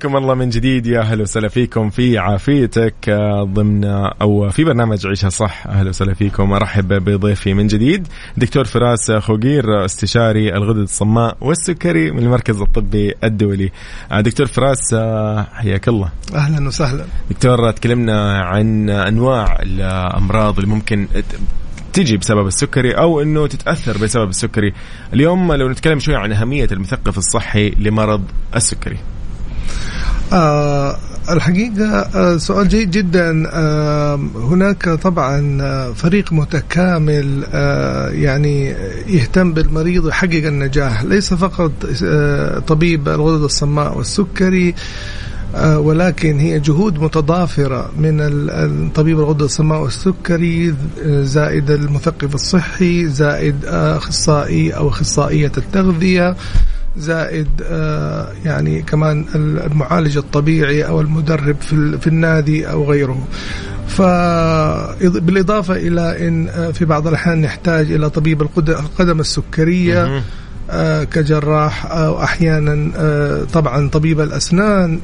حياكم الله من جديد يا أهلا وسهلا فيكم في عافيتك آه، ضمن أو في برنامج عيشها صح أهلا وسهلا فيكم. أرحب بضيفي من جديد دكتور فراس خوقير استشاري الغدد الصماء والسكري من المركز الطبي الدولي. آه، دكتور فراس آه، حياك الله. أهلا وسهلا. دكتور تكلمنا عن أنواع الأمراض اللي ممكن تجي بسبب السكري أو إنه تتأثر بسبب السكري. اليوم لو نتكلم شوي عن أهمية المثقف الصحي لمرض السكري. آه الحقيقة سؤال جيد جدا. هناك طبعا فريق متكامل يعني يهتم بالمريض ويحقق النجاح. ليس فقط طبيب الغدد الصماء والسكري آه، ولكن هي جهود متضافرة من الطبيب الغدة الصماء والسكري زائد المثقف الصحي زائد أخصائي أو أخصائية التغذية. زائد آه، يعني كمان المعالج الطبيعي أو المدرب في في النادي أو غيره. فبالإضافة إلى أن آه، في بعض الأحيان نحتاج إلى طبيب القدم السكرية آه، كجراح أو أحيانا طبعا طبيب الأسنان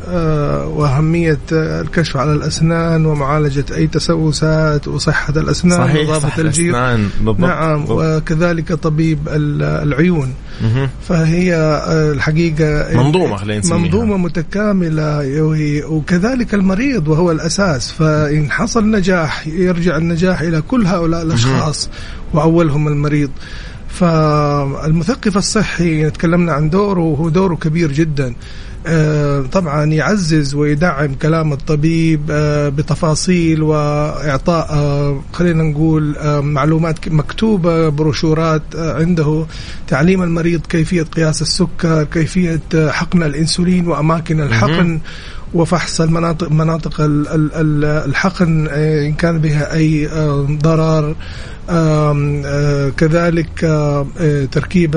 وأهمية الكشف على الأسنان ومعالجة أي تسوسات وصحة الأسنان صحيح صح الجير بالضبط نعم. وكذلك طبيب العيون. فهي الحقيقة منظومة خلينا نسميها. منظومة متكاملة وكذلك المريض وهو الأساس. فإن حصل نجاح يرجع النجاح إلى كل هؤلاء الأشخاص وأولهم المريض. فالمثقف الصحي تكلمنا عن دوره وهو دوره كبير جدا. آه، طبعا يعزز ويدعم كلام الطبيب آه، بتفاصيل وإعطاء آه، خلينا نقول معلومات مكتوبة بروشورات عنده تعليم المريض كيفية قياس السكر كيفية حقن الإنسولين وأماكن الحقن وفحص المناطق مناطق الحقن إن كان بها أي ضرر. آه، كذلك آه، تركيب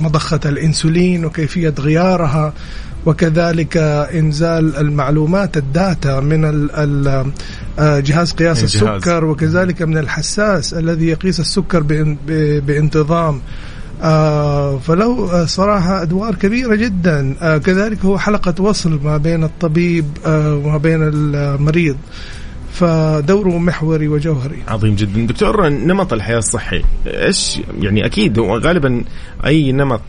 مضخة الإنسولين وكيفية غيارها. وكذلك إنزال المعلومات ال data من آه، جهاز قياس السكر وكذلك من الحساس الذي يقيس السكر بانتظام. آه فله صراحة أدوار كبيرة جدا. آه كذلك هو حلقة وصل ما بين الطبيب آه وما بين المريض. فدوره محوري وجوهري. عظيم جدا. دكتور نمط الحياة الصحي إيش يعني أكيد غالبا أي نمط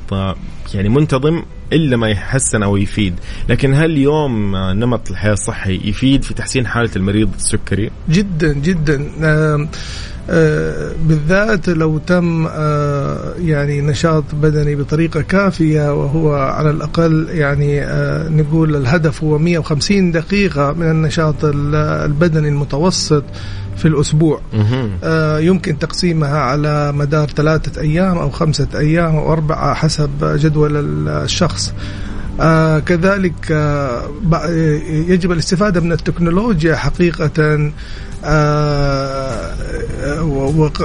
يعني منتظم إلا ما يحسن أو يفيد. لكن هل اليوم نمط الحياة الصحي يفيد في تحسين حالة المريض السكري؟ جدا جدا. آه، بالذات لو تم آه، يعني نشاط بدني بطريقة كافية وهو على الأقل يعني آه، نقول الهدف هو 150 دقيقة من النشاط البدني المتوسط. في الأسبوع. يمكن تقسيمها على مدار ثلاثة أيام أو خمسة أيام أو أربعة حسب جدول الشخص. آه كذلك آه يجب الاستفادة من التكنولوجيا حقيقة. آه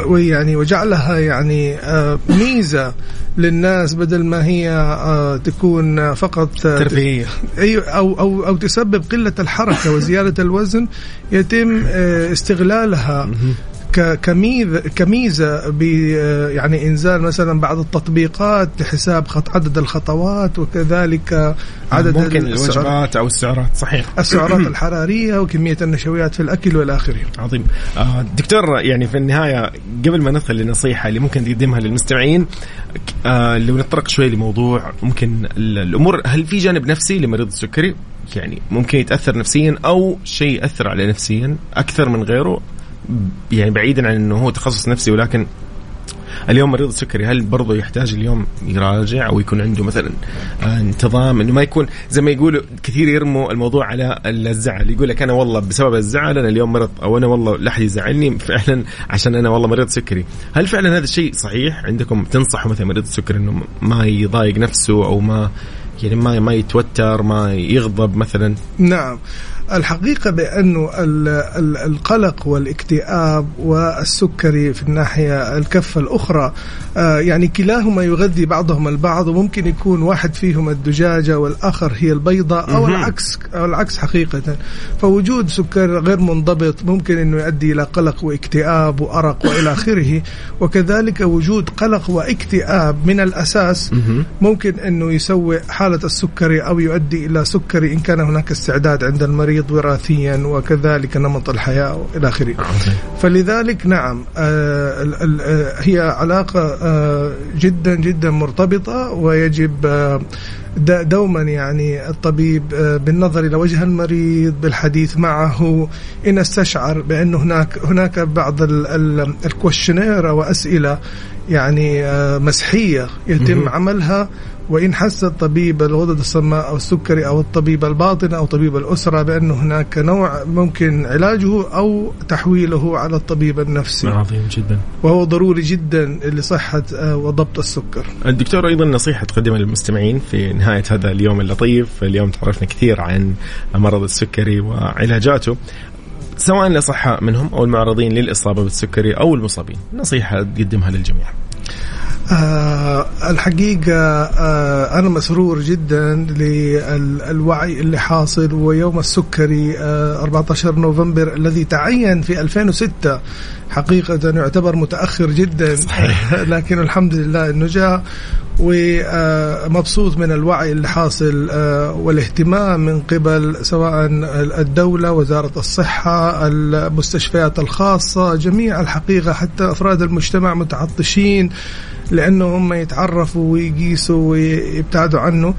ويعني وجعلها يعني آه ميزة للناس بدل ما هي آه تكون فقط ترفيهية. أيوة أو أو أو تسبب قلة الحركة وزيادة الوزن يتم آه استغلالها كميزه كميزة ب يعني إنزال مثلا بعض التطبيقات لحساب خط عدد الخطوات وكذلك عدد ممكن الوجبات أو السعرات صحيح. السعرات الحرارية وكمية النشويات في الأكل والى اخره عظيم. آه دكتور يعني في النهاية قبل ما ندخل للنصيحه اللي ممكن تقدمها للمستمعين آه لو نتطرق شوي لموضوع ممكن الأمور هل في جانب نفسي لمريض السكري؟ يعني ممكن يتأثر نفسيا أو شيء يأثر عليه نفسيا أكثر من غيره؟ يعني بعيدا عن إنه هو تخصص نفسي ولكن اليوم مريض السكري هل برضه يحتاج اليوم يراجع أو يكون عنده مثلا آه، انتظام؟ إنه ما يكون زي ما يقولوا كثير يرموا الموضوع على الزعل. يقول لك أنا والله بسبب الزعل أنا اليوم مرض أو أنا والله لا أحد يزعلني فعلا عشان أنا والله مريض سكري. هل فعلا هذا الشيء صحيح؟ عندكم تنصحوا مثلا مريض السكري إنه ما يضايق نفسه أو ما يعني ما ما يتوتر ما يغضب مثلا؟ نعم. الحقيقة بأنه القلق والاكتئاب والسكري في الناحية الكفة الأخرى آه، يعني كلاهما يغذي بعضهما البعض وممكن يكون واحد فيهم الدجاجة والآخر هي البيضة أو العكس أو العكس حقيقة. فوجود سكر غير منضبط ممكن أنه يؤدي إلى قلق واكتئاب وأرق وإلى آخره وكذلك وجود قلق واكتئاب من الأساس ممكن أنه يسوء حالة السكري أو يؤدي إلى سكري إن كان هناك استعداد عند المريض. المريض وراثيا وكذلك نمط الحياة إلى آخره. فلذلك نعم آه، آه، هي علاقة آه، جدا جدا مرتبطة ويجب دوما يعني الطبيب بالنظر إلى وجه المريض بالحديث معه. إن استشعر بانه هناك هناك بعض ال questionnaire أو اسئله يعني مسحية يتم عملها. وإن حس الطبيب الغدد الصماء أو السكري أو الطبيب الباطن أو طبيب الأسرة بأن هناك نوع ممكن علاجه أو تحويله على الطبيب النفسي. عظيم جدا. وهو ضروري جدا لصحة آه، وضبط السكر. الدكتور أيضا نصيحة تقدمها للمستمعين في نهاية هذا اليوم اللطيف اليوم تعرفنا كثير عن مرض السكري وعلاجاته. سواء الأصحاء منهم أو المعرضين للإصابة بالسكري أو المصابين نصيحة تقدمها للجميع. آه الحقيقة آه أنا مسرور جدا للوعي اللي حاصل ويوم السكري آه 14 نوفمبر الذي تعين في 2006 حقيقة يعتبر متأخر جدا صحيح. لكن الحمد لله أنه جاء ومبسوط من الوعي اللي حاصل آه، والاهتمام من قبل سواء الدولة وزارة الصحة المستشفيات الخاصة جميع الحقيقة حتى أفراد المجتمع متعطشين لأنه هم يتعرفوا ويقيسوا ويبتعدوا عنه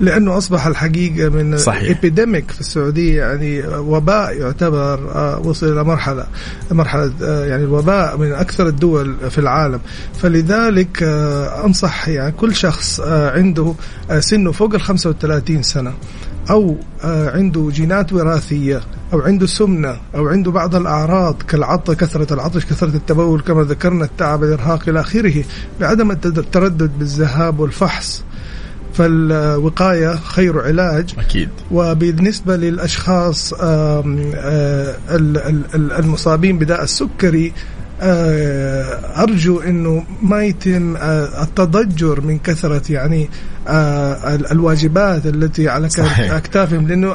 لأنه أصبح الحقيقة من صحيح. في السعودية يعني وباء يعتبر آه، وصل إلى مرحلة مرحلة آه، يعني الوباء من أكثر الدول في العالم. فلذلك آه، أنصح يعني كل شخص عنده سنه فوق ال 35 سنة أو عنده جينات وراثية أو عنده سمنة أو عنده بعض الأعراض كالعطش كثرة العطش كثرة التبول كما ذكرنا التعب الإرهاق إلى آخره بعدم التردد بالذهاب والفحص. فالوقاية خير علاج. أكيد. وبالنسبة للأشخاص المصابين بداء السكري آه، أرجو إنه ما يتم آه، التضجر من كثرة يعني آه، الواجبات التي على أكتافهم. لأنه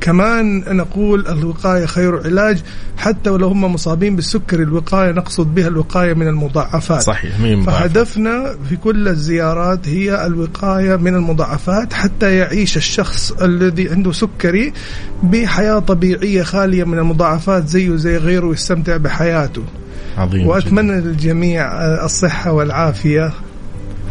كمان نقول الوقاية خير علاج حتى ولو هم مصابين بالسكر. الوقاية نقصد بها الوقاية من المضاعفات. صحيح مين فهدفنا في كل الزيارات هي الوقاية من المضاعفات حتى يعيش الشخص الذي عنده سكري بحياة طبيعية خالية من المضاعفات زيه زي غيره ويستمتع بحياته. عظيم وأتمنى للجميع الصحة والعافية.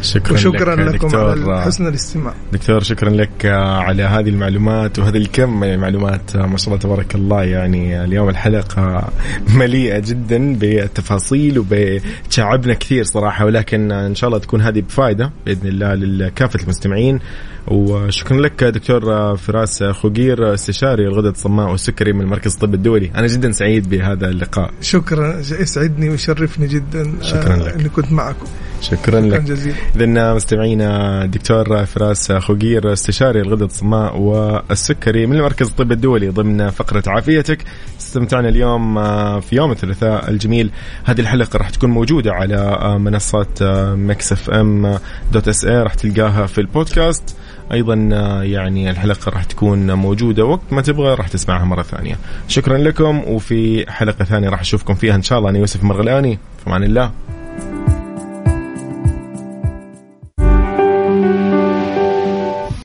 شكرا, وشكرا لك لكم على حسن الاستماع. دكتور شكرا لك على هذه المعلومات وهذا الكم من المعلومات. ما شاء الله تبارك الله يعني اليوم الحلقة مليئة جدا بالتفاصيل وبتشعبنا كثير صراحة ولكن إن شاء الله تكون هذه بفائدة بإذن الله لكافة المستمعين. وشكرا لك دكتور فراس خوقير استشاري الغدد الصماء والسكري من المركز الطب الدولي. أنا جدا سعيد بهذا اللقاء. شكرا يسعدني ويشرفني جدا شكرا لك. إني كنت معكم. شكرا, شكرا لك. جزيلا. اذا مستمعينا دكتور فراس خوقير استشاري الغدد الصماء والسكري من المركز الطب الدولي ضمن فقرة عافيتك. استمتعنا اليوم آه، في يوم الثلاثاء الجميل. هذه الحلقة راح تكون موجودة على آه، منصات مكس إف إم dot SA راح تلقاها في البودكاست. أيضا آه، يعني الحلقة راح تكون موجودة وقت ما تبغى راح تسمعها مرة ثانية. شكرا لكم وفي حلقة ثانية راح أشوفكم فيها إن شاء الله. أنا يوسف مرغلاني في أمان الله.